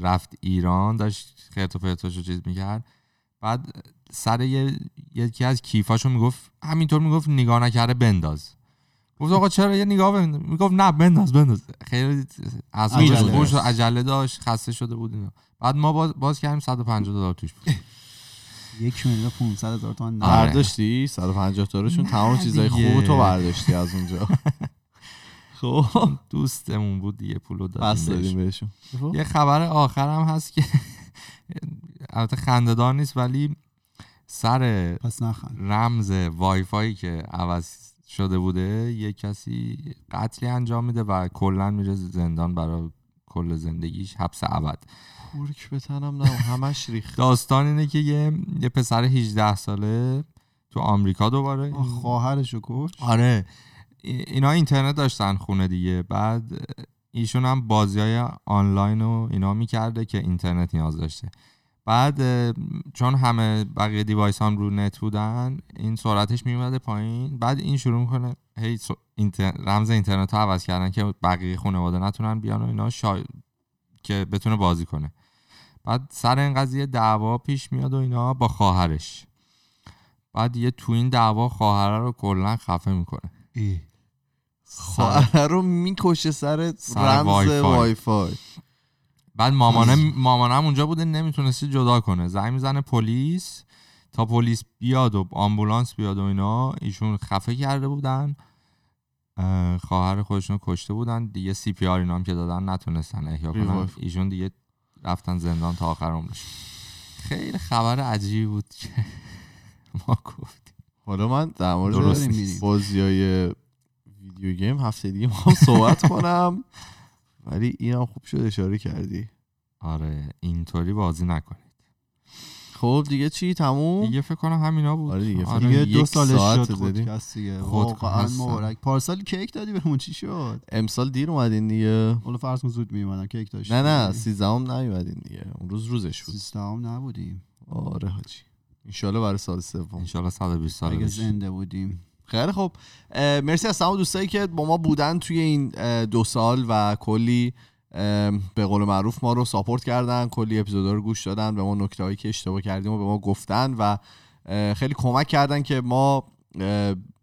رفت ایران داشت خیرت و رو چیز می‌کرد. بعد سر یه یکی از کیفاشو می‌گفت همینطور می‌گفت نگاه نکرده بنداز. گفت آقا چرا یه نگاه بنداز می‌گفت نه بنداز بنداز. خیلی از خوش داشت. عجله داشت خسته شده بود اینا. بعد ما باز, باز کردیم 150 دلار توش بود. یک میلیون و 500 هزار تومان آره. برداشتی 150 تا روشون تمام چیزای. خوب تو برداشتی از اونجا. خب. دوستمون بود دیگه پولو دادیم دادیم بهش. بهشون. یه خبر آخرم هست که البته خندهدار نیست ولی سر رمز وای فایی که عوض شده بوده یه کسی قتلی انجام میده و کلا میره زندان برای کل زندگیش حبس ابد. پورک به تنم نه همش ریخت. داستان اینه که یه, یه پسر 18 ساله تو آمریکا دوباره. خواهرشو کش آره. ای- اینا اینترنت داشتن خونه دیگه. بعد ایشون هم بازی های آنلاین و اینا می‌کرده که اینترنت نیاز داشته. بعد چون همه بقیه device هم رو نت بودن این سرعتش میومده پایین. بعد این شروع می‌کنه هی اینتر... رمز اینترنت رو عوض کردن که بقیه خانواده نتونن بیان و اینا شا... که بتونه بازی کنه. بعد سر این قضیه دعوا پیش میاد و اینا با خواهرش. بعد یه تو این دعوا خواهره رو کلا خفه می‌کنه. خواهر رو می‌کشه سر سر رمز وای فای. وای بعد مامانه مامانم اونجا بوده نمی‌تونسته جدا کنه. زنگ می‌زنه پلیس تا پلیس بیاد و آمبولانس بیاد و اینا. ایشون خفه کرده بودن. اه، خواهر خودشون کشته بودن. دیگه CPR اینا هم که دادن نتونستن احیا کنن. ایشون دیگه رفتن زندان تا آخر عمرش. خیلی خبر عجیبی بود که ما گفتیم. حالا من در مورد. بازی های ویدیو گیم هفته دیگه می‌خوام صحبت کنم. ولی اینم خوب شد اشاره کردی. آره اینطوری بازی نکنید. خب دیگه چی؟ تموم؟ دیگه فکر کنم همینا بود. آره دیگه. آره. دیگه دو ساعت شد. خودکست دیگه. واقعا. مبارک. پارسال کیک دادی بهمون؟ چی شد؟ امسال دیر اومدین دیگه. حالا فرض کن زود میومدم کیک داشت نه نه سیزدهم نیومدین دیگه. اون روز روزش بود. سیستم نبودیم. آره حاجی. انشالله برای سال سوم. انشالله 120 سال اگه زنده بودیم. خیلی اه، مرسی از تمام دوستایی که با ما بودن توی این دو سال و کلی به قول معروف ما رو ساپورت کردن کلی اپیزودا رو گوش دادن به ما نکته هایی که اشتباه کردیم و به ما گفتن و خیلی کمک کردن که ما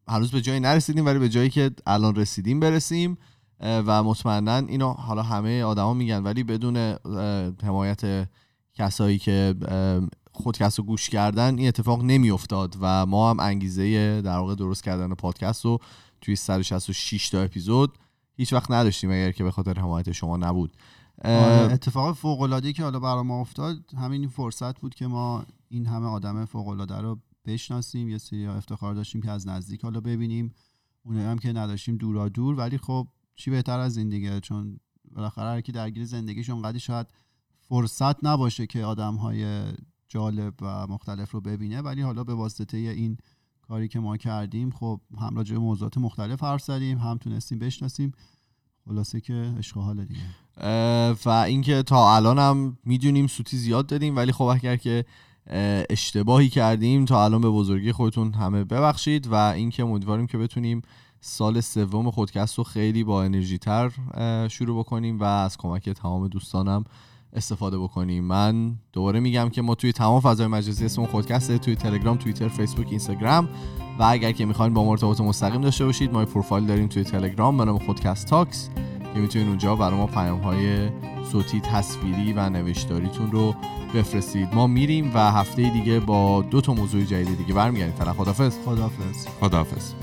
هنوز به جایی نرسیدیم ولی به جایی که الان رسیدیم برسیم. و مطمئنا اینو حالا همه آدما میگن ولی بدون حمایت کسایی که خودکست رو گوش کردن این اتفاق نمیافتاد و ما هم انگیزه در واقع درست کردن پادکست رو توی 166 تا اپیزود هیچ وقت نداشتیم اگر که به خاطر حمایت شما نبود. آره، اتفاق فوق العاده که حالا برای ما افتاد همین فرصت بود که ما این همه آدم فوق العاده رو بشناسیم یه سری افتخار داشتیم که از نزدیک حالا ببینیم. اونایی هم که نداشتیم دورا دور ولی خب چی بهتر از این دیگه؟ چون بالاخره هر کی درگیر زندگیش اونقدی شاید فرصت نباشه که آدم های جالب و مختلف رو ببینه ولی حالا به واسطه این کاری که ما کردیم خب هم راجع به موضوعات مختلف حرف زدیم هم تونستیم بشناسیم. خلاصه که عشق حال دیگه. و اینکه تا الان هم می‌دونیم سوتی زیاد دادیم ولی خب اگر که اه، اشتباهی کردیم تا الان به بزرگی خودتون همه ببخشید و اینکه امیدواریم که بتونیم سال سوم خودکست رو خیلی با انرژی تر شروع بکنیم و از کمک تمام دوستانم استفاده بکنیم. من دوباره میگم که ما توی تمام فضای مجازی اسم خودکسته توی تلگرام توییتر فیسبوک اینستاگرام و اگر که می‌خواین با ما ارتباط مستقیم داشته باشید ما پروفایل داریم توی تلگرام به نام خودکست تاکس که می‌تونید اونجا برای ما پیام های صوتی تصویری و نوشتاریتون رو بفرستید. ما میریم و هفته دیگه با دو تا موضوع جدید دیگه برمیگردیم. فعلا خدافظ خدافظ خداحافظ.